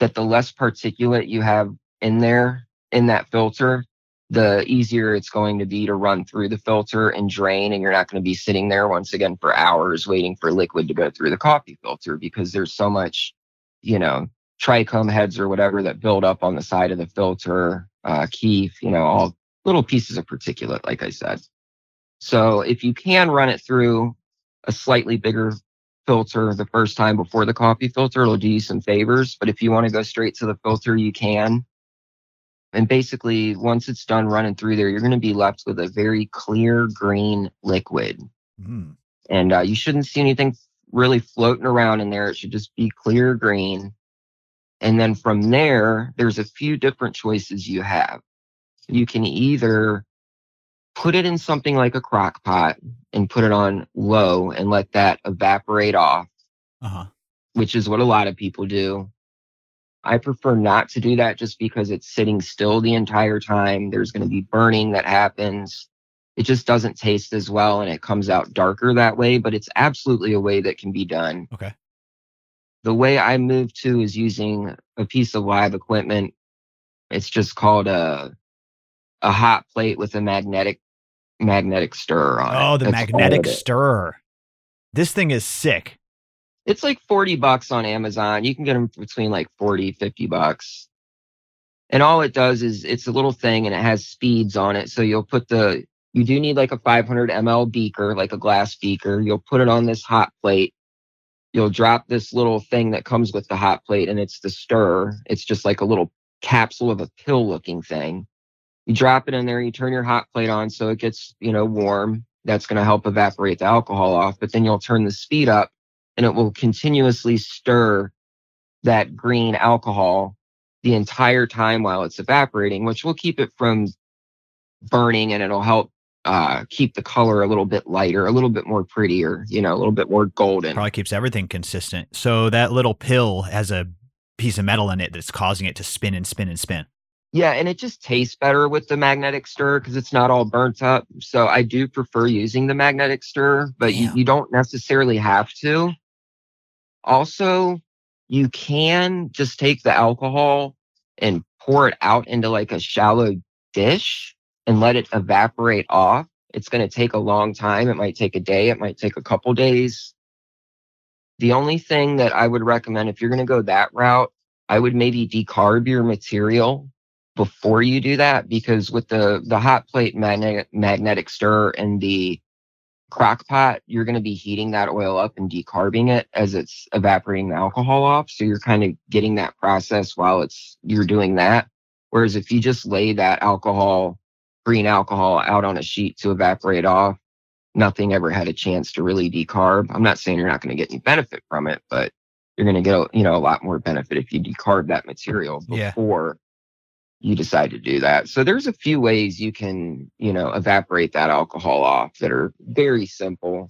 that the less particulate you have in there in that filter, the easier it's going to be to run through the filter and drain. And you're not going to be sitting there once again for hours waiting for liquid to go through the coffee filter because there's so much, you know, trichome heads or whatever that build up on the side of the filter, uh, kief, you know, all little pieces of particulate, like I said. So if you can run it through a slightly bigger filter the first time before the coffee filter, it'll do you some favors. But if you want to go straight to the filter, you can. And basically, once it's done running through there, you're going to be left with a very clear green liquid. Mm. And uh, you shouldn't see anything really floating around in there. It should just be clear green. And then from there, there's a few different choices you have. You can either put it in something like a crock pot and put it on low and let that evaporate off, Uh huh. which is what a lot of people do. I prefer not to do that just because it's sitting still the entire time. There's going to be burning that happens. It just doesn't taste as well and it comes out darker that way, but it's absolutely a way that can be done. Okay. The way I move to is using a piece of live equipment. It's just called a a hot plate with a magnetic magnetic stirrer on it. Oh, the That's magnetic stirrer. This thing is sick. It's like 40 bucks on Amazon. You can get them between like 40, 50 bucks. And all it does is it's a little thing and it has speeds on it. So you'll put the, you do need like a 500 ml beaker, like a glass beaker. You'll put it on this hot plate. You'll drop this little thing that comes with the hot plate and it's the stir. It's just like a little capsule of a pill looking thing. You drop it in there, you turn your hot plate on so it gets, you know, warm. That's going to help evaporate the alcohol off. But then you'll turn the speed up and it will continuously stir that green alcohol the entire time while it's evaporating, which will keep it from burning and it'll help uh, keep the color a little bit lighter, a little bit more prettier, you know, a little bit more golden. Probably keeps everything consistent. So that little pill has a piece of metal in it that's causing it to spin and spin and spin. Yeah, and it just tastes better with the magnetic stir because it's not all burnt up. So I do prefer using the magnetic stir, but you, you don't necessarily have to. Also, you can just take the alcohol and pour it out into like a shallow dish and let it evaporate off. It's going to take a long time. It might take a day, it might take a couple days. The only thing that I would recommend if you're going to go that route, I would maybe decarb your material before you do that because with the the hot plate magnetic magnetic stir and the crock pot, you're going to be heating that oil up and decarbing it as it's evaporating the alcohol off. So you're kind of getting that process while it's you're doing that. Whereas if you just lay that alcohol, green alcohol out on a sheet to evaporate off, nothing ever had a chance to really decarb. I'm not saying you're not going to get any benefit from it, but you're going to get a, you know a lot more benefit if you decarb that material before you decide to do that. So there's a few ways you can, you know, evaporate that alcohol off that are very simple.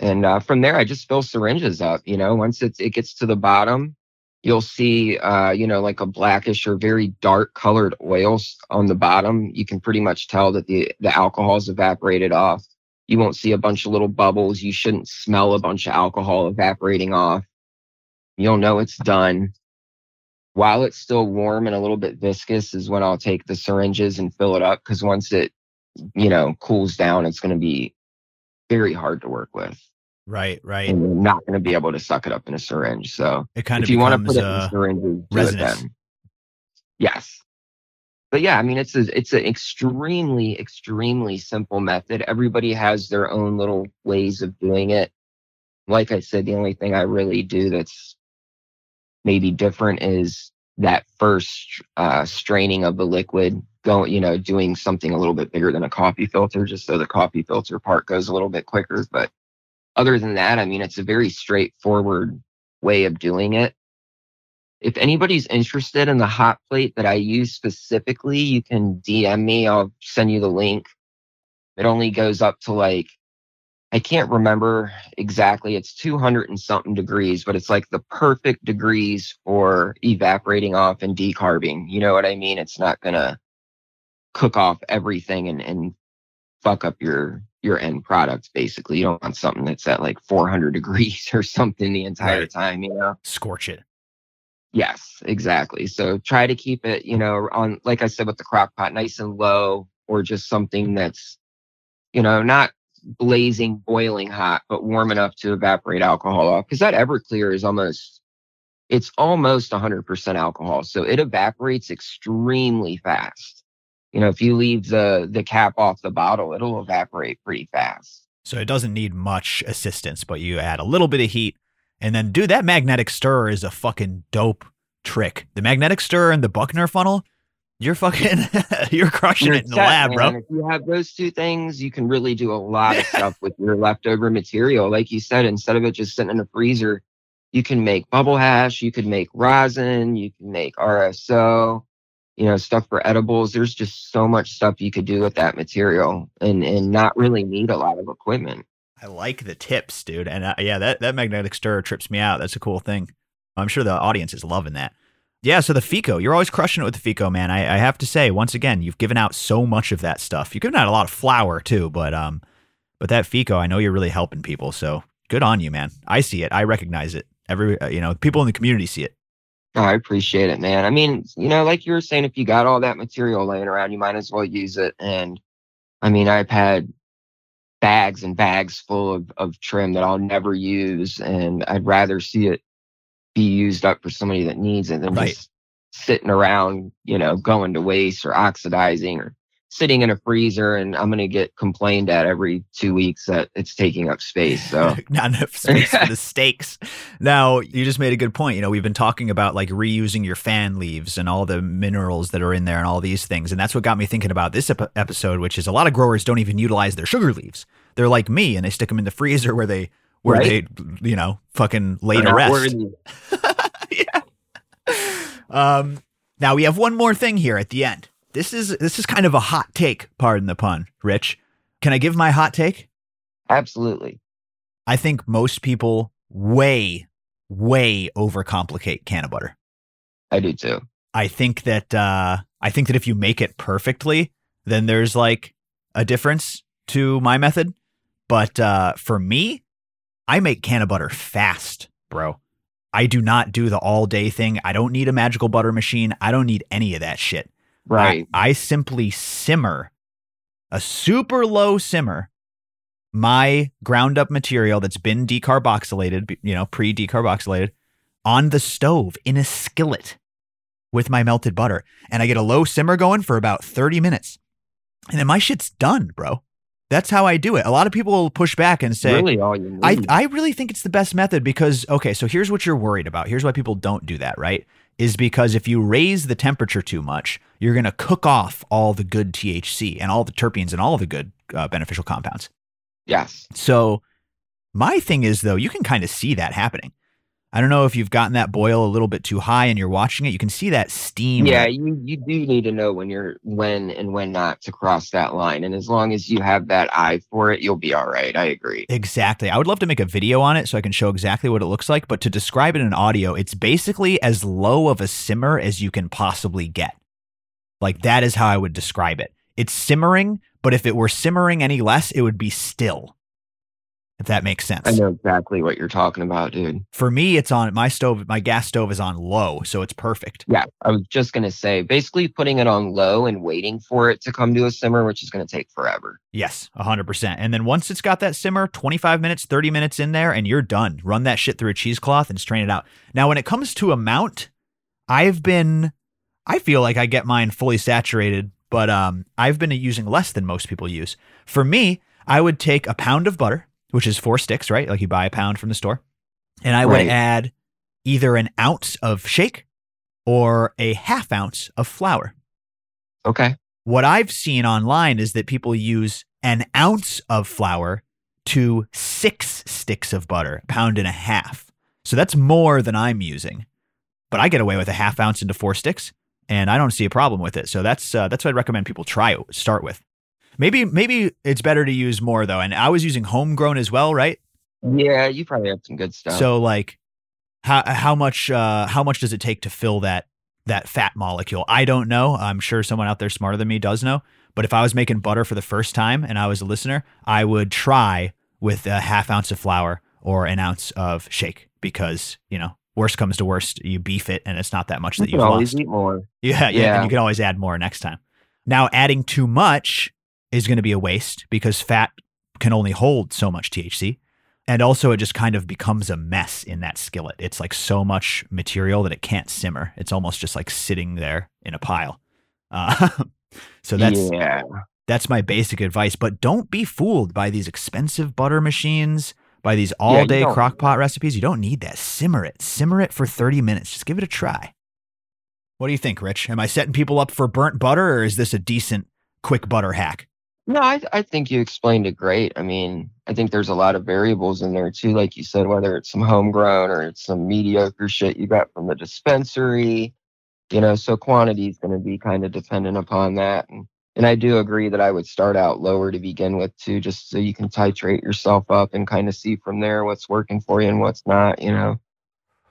And uh, from there, I just fill syringes up. You know, once it's, it gets to the bottom, you'll see, uh, you know, like a blackish or very dark colored oils on the bottom. You can pretty much tell that the, the alcohol's evaporated off. You won't see a bunch of little bubbles. You shouldn't smell a bunch of alcohol evaporating off. You'll know it's done. While it's still warm and a little bit viscous is when I'll take the syringes and fill it up because once it, you know, cools down, it's going to be very hard to work with. Right, right. And you're not going to be able to suck it up in a syringe. So it kind if of you want to put it in a do it then. Yes. But yeah, I mean, it's a, it's an extremely, extremely simple method. Everybody has their own little ways of doing it. Like I said, the only thing I really do that's maybe different is that first uh, straining of the liquid going, you know, doing something a little bit bigger than a coffee filter, just so the coffee filter part goes a little bit quicker. But other than that, I mean, it's a very straightforward way of doing it. If anybody's interested in the hot plate that I use specifically, you can DM me. I'll send you the link. It only goes up to like, I can't remember exactly. It's 200 and something degrees, but it's like the perfect degrees for evaporating off and decarbing. You know what I mean? It's not going to cook off everything and, and fuck up your your end product basically you don't want something that's at like 400 degrees or something the entire Right. time you know scorch it. yes exactly so try to keep it you know on like i said with the crock pot nice and low or just something that's you know not blazing boiling hot but warm enough to evaporate alcohol off because that everclear is almost it's almost 100% alcohol so it evaporates extremely fast you know if you leave the the cap off the bottle it'll evaporate pretty fast So it doesn't need much assistance, but you add a little bit of heat. And then, dude, that magnetic stir is a fucking dope trick. The magnetic stir and the Buckner funnel, you're fucking, you're crushing You're it in the lab, man. bro. If you have those two things, you can really do a lot of stuff with your leftover material. Like you said, instead of it just sitting in the freezer, you can make bubble hash, you can make rosin, you can make RSO, you know, stuff for edibles. There's just so much stuff you could do with that material and and not really need a lot of equipment. I like the tips, dude. And uh, yeah, that, that magnetic stir trips me out. That's a cool thing. I'm sure the audience is loving that. Yeah, so the FECO, you're always crushing it with the FECO, man. I, I have to say, once again, you've given out so much of that stuff. You've given out a lot of flower too, but um, but that FICO, I know you're really helping people. So good on you, man. I see it. I recognize it. Every uh, you know, people in the community see it. Oh, I appreciate it, man. I mean, you know, like you were saying, if you got all that material laying around, you might as well use it. And I mean, I've had bags and bags full of, of trim that I'll never use. And I'd rather see it be used up for somebody that needs it than Right. just sitting around, you know, going to waste or oxidizing or sitting in a freezer. And I'm going to get complained at every two weeks that it's taking up space. So Not enough space for the stakes. Now, you just made a good point. You know, we've been talking about like reusing your fan leaves and all the minerals that are in there and all these things. And that's what got me thinking about this ep- episode, which is a lot of growers don't even utilize their sugar leaves. They're like me and they stick them in the freezer where they, where Right. they, you know, fucking laid they're to rest. yeah. Um, now we have one more thing here at the end. This is this is kind of a hot take, pardon the pun, Rich. Can I give my hot take? Absolutely. I think most people way, way overcomplicate canna butter. I do too. I think that uh, I think that if you make it perfectly, then there's like a difference to my method. But uh, for me, I make canna butter fast, bro. I do not do the all day thing. I don't need a magical butter machine. I don't need any of that shit. Right. I, I simply simmer a super low simmer my ground up material that's been decarboxylated, you know, pre decarboxylated on the stove in a skillet with my melted butter. And I get a low simmer going for about 30 minutes. And then my shit's done, bro. That's how I do it. A lot of people will push back and say, really all you need. I, I really think it's the best method because, okay, so here's what you're worried about. Here's why people don't do that, right? Is because if you raise the temperature too much, you're going to cook off all the good THC and all the terpenes and all the good uh, beneficial compounds. yes. So, my thing is, though, you can kind of see that happening. I don't know if you've gotten that boil a little bit too high and you're watching it. You can see that steam. Yeah, you you do need to know when you're when and when not to cross that line. And as long as you have that eye for it, you'll be all right. I agree. Exactly. I would love to make a video on it so I can show exactly what it looks like. But to describe it in audio, it's basically as low of a simmer as you can possibly get. Like that is how I would describe it. It's simmering, but if it were simmering any less, it would be still if that makes sense. I know exactly what you're talking about, dude. For me, it's on my stove. My gas stove is on low, so it's perfect. Yeah, I was just gonna say, basically putting it on low and waiting for it to come to a simmer, which is gonna take forever. Yes, hundred percent. And then once it's got that simmer, 25 minutes, 30 minutes in there, and you're done. Run that shit through a cheesecloth and strain it out. Now, when it comes to amount, I've been, I feel like I get mine fully saturated, but um, I've been using less than most people use. For me, I would take a pound of butter which is four sticks, right? Like you buy a pound from the store. And I would add either an ounce of shake or a half ounce of flower. Okay. What I've seen online is that people use an ounce of flower to six sticks of butter, a pound and a half. So that's more than I'm using. But I get away with a half ounce into four sticks, and I don't see a problem with it. So that's uh, that's what I'd recommend people try start with. Maybe maybe it's better to use more though. And I was using homegrown as well, right? Yeah, you probably have some good stuff. So like how how much uh how much does it take to fill that that fat molecule? I don't know. I'm sure someone out there smarter than me does know. But if I was making butter for the first time and I was a listener, I would try with a half ounce of flower or an ounce of shake because, you know, worst comes to worst, you beef it and it's not that much you that you always lost. eat more. Yeah, yeah, yeah. And you can always add more next time. Now adding too much is going to be a waste because fat can only hold so much THC. And also, it just kind of becomes a mess in that skillet. It's like so much material that it can't simmer. It's almost just like sitting there in a pile. Uh, so that's yeah. that's my basic advice. But don't be fooled by these expensive butter machines, by these all day yeah, crock pot recipes. You don't need that. Simmer it. Simmer it for 30 minutes. Just give it a try. What do you think, Rich? Am I setting people up for burnt butter or is this a decent quick butter hack? No, I, I think you explained it great. I mean, I think there's a lot of variables in there too, like you said, whether it's some homegrown or it's some mediocre shit you got from the dispensary, you know, so quantity is going to be kind of dependent upon that. And, and I do agree that I would start out lower to begin with too, just so you can titrate yourself up and kind of see from there what's working for you and what's not, you know.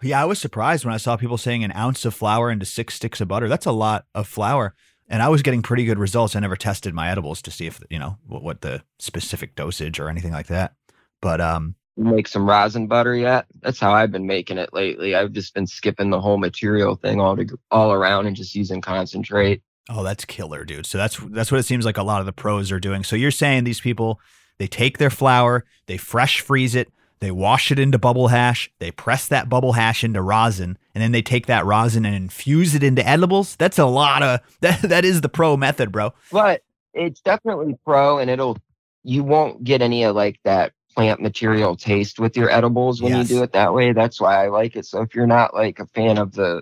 Yeah, I was surprised when I saw people saying an ounce of flower into six sticks of butter. That's a lot of flower and I was getting pretty good results. I never tested my edibles to see if you know what, what the specific dosage or anything like that. But um, make some rosin butter yet? That's how I've been making it lately. I've just been skipping the whole material thing all to, all around and just using concentrate. Oh, that's killer, dude. So that's that's what it seems like a lot of the pros are doing. So you're saying these people they take their flower, they fresh freeze it, they wash it into bubble hash, they press that bubble hash into rosin, and then they take that rosin and infuse it into edibles. That's a lot of that that is the pro method, bro. But it's definitely pro and it'll you won't get any of like that plant material taste with your edibles when yes. you do it that way. That's why I like it. So if you're not like a fan of the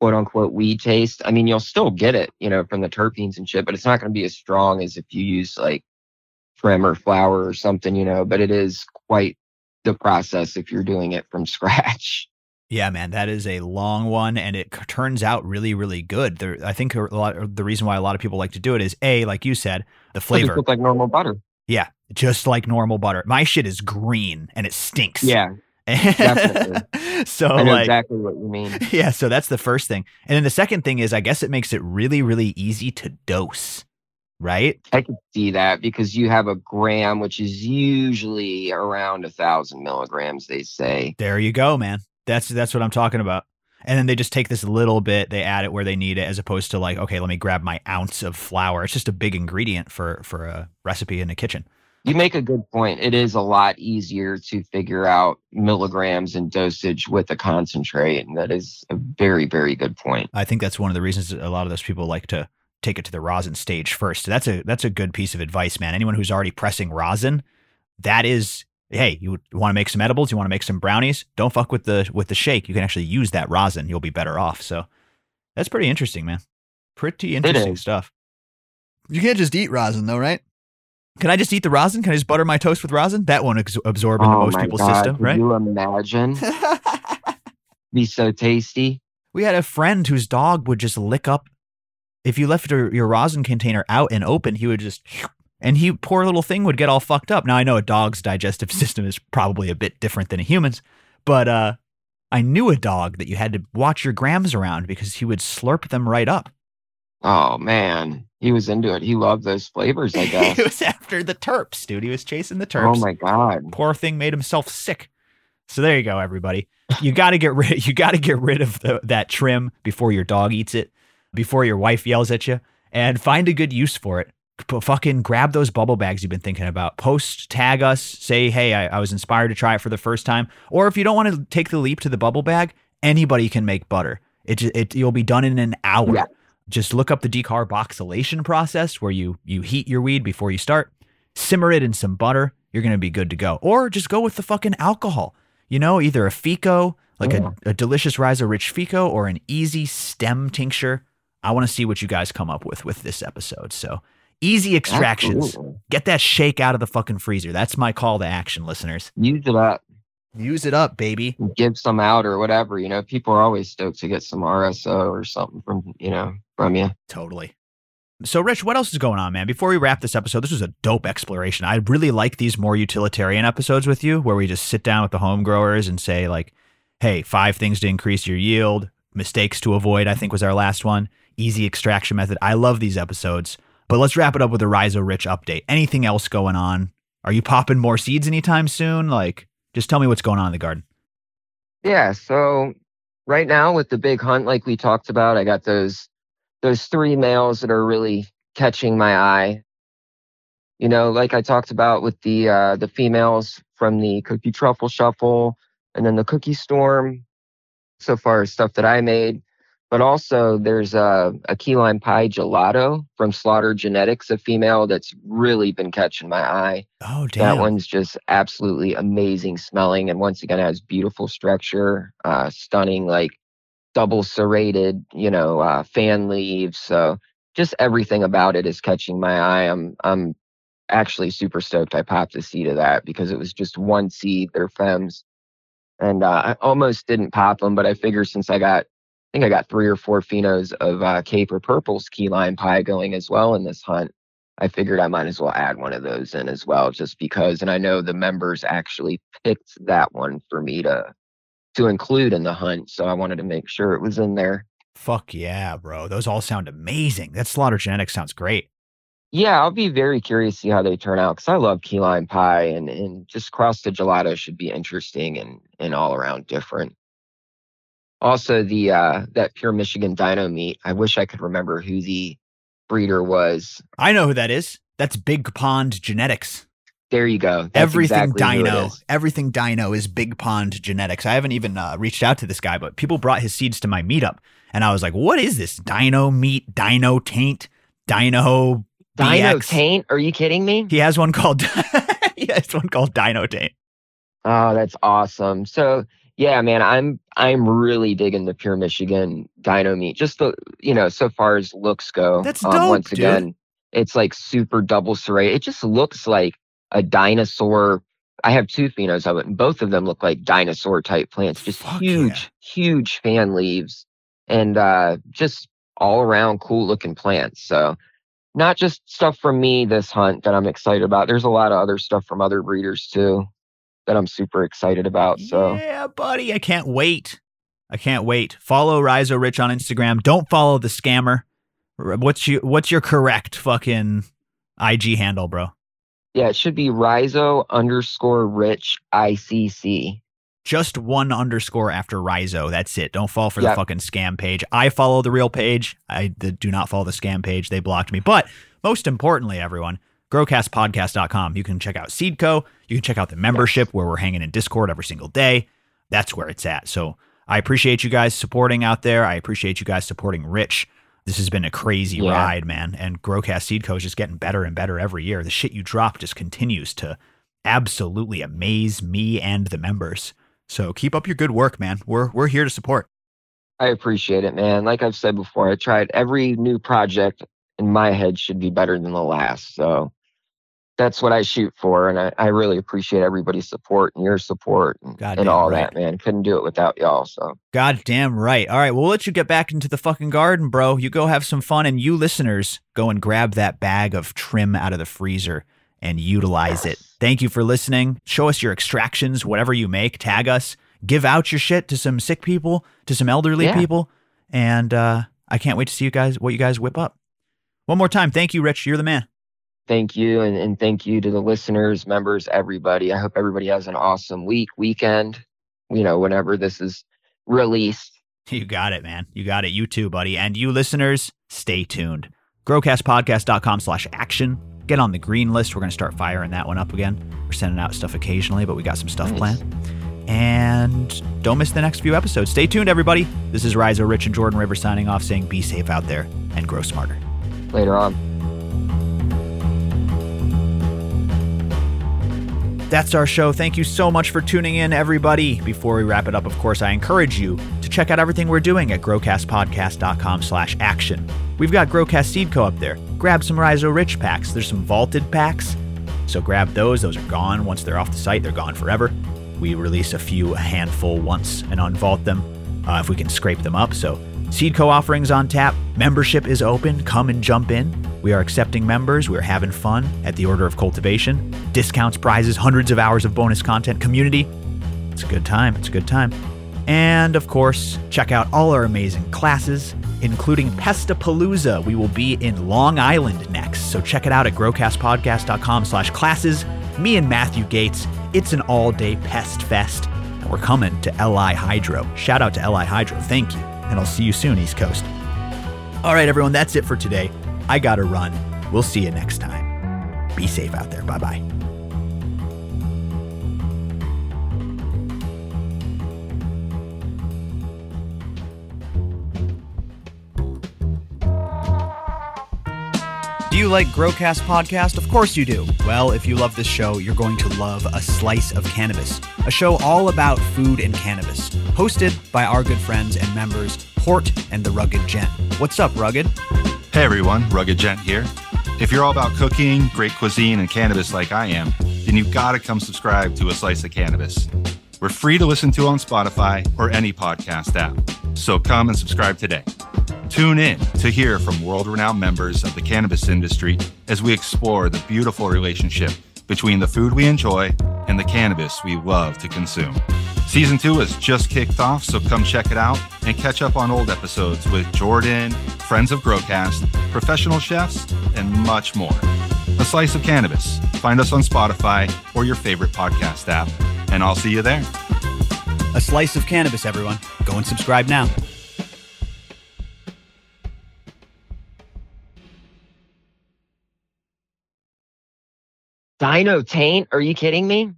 quote unquote weed taste, I mean you'll still get it, you know, from the terpenes and shit, but it's not gonna be as strong as if you use like trim or flower or something, you know, but it is quite the process if you're doing it from scratch. Yeah, man, that is a long one, and it turns out really, really good. There, I think a lot, uh, the reason why a lot of people like to do it is a, like you said, the flavor. Look like normal butter. Yeah, just like normal butter. My shit is green and it stinks. Yeah, definitely. so like, exactly what you mean. Yeah, so that's the first thing, and then the second thing is, I guess it makes it really, really easy to dose right? I can see that because you have a gram, which is usually around a thousand milligrams. They say. There you go, man. That's that's what I'm talking about. And then they just take this little bit, they add it where they need it, as opposed to like, okay, let me grab my ounce of flower. It's just a big ingredient for for a recipe in the kitchen. You make a good point. It is a lot easier to figure out milligrams and dosage with a concentrate, and that is a very, very good point. I think that's one of the reasons a lot of those people like to take it to the rosin stage first. That's a that's a good piece of advice, man. Anyone who's already pressing rosin, that is hey, you want to make some edibles, you want to make some brownies, don't fuck with the with the shake. You can actually use that rosin. You'll be better off. So that's pretty interesting, man. Pretty interesting stuff. You can't just eat rosin though, right? Can I just eat the rosin? Can I just butter my toast with rosin? That won't ex- absorb into oh most people's God. system, Can right? you imagine? Be so tasty. We had a friend whose dog would just lick up. If you left your, your rosin container out and open, he would just, and he poor little thing would get all fucked up. Now I know a dog's digestive system is probably a bit different than a human's, but uh, I knew a dog that you had to watch your grams around because he would slurp them right up. Oh man, he was into it. He loved those flavors. I guess he was after the terps, dude. He was chasing the terps. Oh my god, poor thing made himself sick. So there you go, everybody. You got to get rid. You got to get rid of the, that trim before your dog eats it, before your wife yells at you, and find a good use for it. P- fucking grab those bubble bags you've been thinking about. Post, tag us, say, hey, I, I was inspired to try it for the first time. Or if you don't want to take the leap to the bubble bag, anybody can make butter. It, it you'll be done in an hour. Yeah. Just look up the decarboxylation process where you you heat your weed before you start, simmer it in some butter, you're going to be good to go. Or just go with the fucking alcohol. You know, either a feco, like oh. a, mm. a delicious Rhizo Rich feco, or an easy stem tincture. I want to see what you guys come up with with this episode. So, easy extractions. Absolutely. Get that shake out of the fucking freezer. That's my call to action, listeners. Use it up. Use it up, baby. Give some out or whatever. You know, people are always stoked to get some RSO or something from, you know, from you. Totally. So, Rich, what else is going on, man? Before we wrap this episode, this was a dope exploration. I really like these more utilitarian episodes with you where we just sit down with the home growers and say, like, hey, five things to increase your yield, mistakes to avoid, I think was our last one, easy extraction method. I love these episodes. But let's wrap it up with a Rhizo Rich update. Anything else going on? Are you popping more seeds anytime soon? Like, just tell me what's going on in the garden. Yeah. So right now with the big hunt, like we talked about, I got those those three males that are really catching my eye. You know, like I talked about with the uh, the females from the cookie truffle shuffle and then the cookie storm. So far stuff that I made, but also there's a, a key lime pie gelato from Slaughter Genetics, a female that's really been catching my eye. Oh, damn. That one's just absolutely amazing smelling. And once again, has beautiful structure, uh, stunning, like double serrated, you know, uh, fan leaves. So just everything about it is catching my eye. I'm, I'm actually super stoked I popped a seed of that because it was just one seed. They're femmes. And uh, I almost didn't pop them, but I figure since I got think I got three or four phenos of uh, or Purple's key lime pie going as well in this hunt. I figured I might as well add one of those in as well, just because. And I know the members actually picked that one for me to to include in the hunt, so I wanted to make sure it was in there. Fuck yeah, bro! Those all sound amazing. That Slaughter Genetics sounds great. Yeah, I'll be very curious to see how they turn out because I love key lime pie and and just cross the gelato should be interesting and and all around different. Also, the uh, that pure Michigan Dino meat. I wish I could remember who the breeder was. I know who that is. That's Big Pond Genetics. There you go. That's everything exactly Dino, everything Dino is Big Pond Genetics. I haven't even uh, reached out to this guy, but people brought his seeds to my meetup, and I was like, "What is this? Dino meat? Dino taint? Dino?" Dino taint? Are you kidding me? He has one called. he has one called Dino taint. Oh, that's awesome. So yeah, man, I'm I'm really digging the pure Michigan Dino meat. Just the you know, so far as looks go. That's um, dope, once dude. again, it's like super double serrated. It just looks like a dinosaur. I have two phenos of it, and both of them look like dinosaur type plants. Just Fuck huge, yeah. huge fan leaves, and uh, just all around cool looking plants. So not just stuff from me this hunt that I'm excited about. There's a lot of other stuff from other breeders too that I'm super excited about. So yeah, buddy, I can't wait. I can't wait. Follow Rhizo Rich on Instagram. Don't follow the scammer. What's your What's your correct fucking IG handle, bro? Yeah, it should be Rhizo underscore Rich ICC. Just one underscore after Rhizo. That's it. Don't fall for yep. the fucking scam page. I follow the real page. I do not follow the scam page. They blocked me. But most importantly, everyone, growcastpodcast.com. You can check out Seedco. You can check out the membership where we're hanging in Discord every single day. That's where it's at. So I appreciate you guys supporting out there. I appreciate you guys supporting Rich. This has been a crazy yeah. ride, man. And Growcast Seedco is just getting better and better every year. The shit you drop just continues to absolutely amaze me and the members. So keep up your good work, man. We're we're here to support. I appreciate it, man. Like I've said before, I tried every new project in my head should be better than the last. So that's what I shoot for. And I, I really appreciate everybody's support and your support and, and all right. that, man. Couldn't do it without y'all. So, God damn right. All right. Well, we'll let you get back into the fucking garden, bro. You go have some fun. And you listeners, go and grab that bag of trim out of the freezer and utilize it. Thank you for listening. Show us your extractions, whatever you make. Tag us. Give out your shit to some sick people, to some elderly yeah. people. And uh, I can't wait to see you guys, what you guys whip up. One more time. Thank you, Rich. You're the man thank you and, and thank you to the listeners members everybody. I hope everybody has an awesome week weekend you know whenever this is released. You got it man. You got it. You too buddy. And you listeners stay tuned. Growcastpodcast.com slash action. Get on the green list. We're going to start firing that one up again. We're sending out stuff occasionally but we got some stuff nice. planned. And don't miss the next few episodes. Stay tuned everybody. This is Rhizo Rich and Jordan River signing off saying be safe out there and grow smarter. Later on That's our show. Thank you so much for tuning in, everybody. Before we wrap it up, of course, I encourage you to check out everything we're doing at growcastpodcast.com slash action. We've got Growcast Seed Co. up there. Grab some Rhizo Rich packs. There's some vaulted packs. So grab those. Those are gone. Once they're off the site, they're gone forever. We release a few, a handful once and unvault them uh, if we can scrape them up. So Seed Co offerings on tap. Membership is open. Come and jump in. We are accepting members. We're having fun at the Order of Cultivation. Discounts, prizes, hundreds of hours of bonus content, community. It's a good time. It's a good time. And of course, check out all our amazing classes, including Pestapalooza. We will be in Long Island next, so check it out at growcastpodcast.com slash classes. Me and Matthew Gates, it's an all-day pest fest. And we're coming to LI Hydro. Shout out to LI Hydro. Thank you and I'll see you soon, East Coast. All right, everyone, that's it for today. I gotta run. We'll see you next time. Be safe out there. Bye bye. Do you like Growcast Podcast? Of course you do. Well, if you love this show, you're going to love A Slice of Cannabis, a show all about food and cannabis, hosted by our good friends and members, Port and the Rugged Gent. What's up, Rugged? Hey everyone, Rugged Gent here. If you're all about cooking, great cuisine, and cannabis like I am, then you've got to come subscribe to A Slice of Cannabis. We're free to listen to on Spotify or any podcast app. So come and subscribe today. Tune in to hear from world renowned members of the cannabis industry as we explore the beautiful relationship between the food we enjoy and the cannabis we love to consume. Season two has just kicked off, so come check it out and catch up on old episodes with Jordan, friends of Growcast, professional chefs, and much more. A Slice of Cannabis. Find us on Spotify or your favorite podcast app, and I'll see you there. A Slice of Cannabis, everyone. Go and subscribe now. Dino taint? Are you kidding me?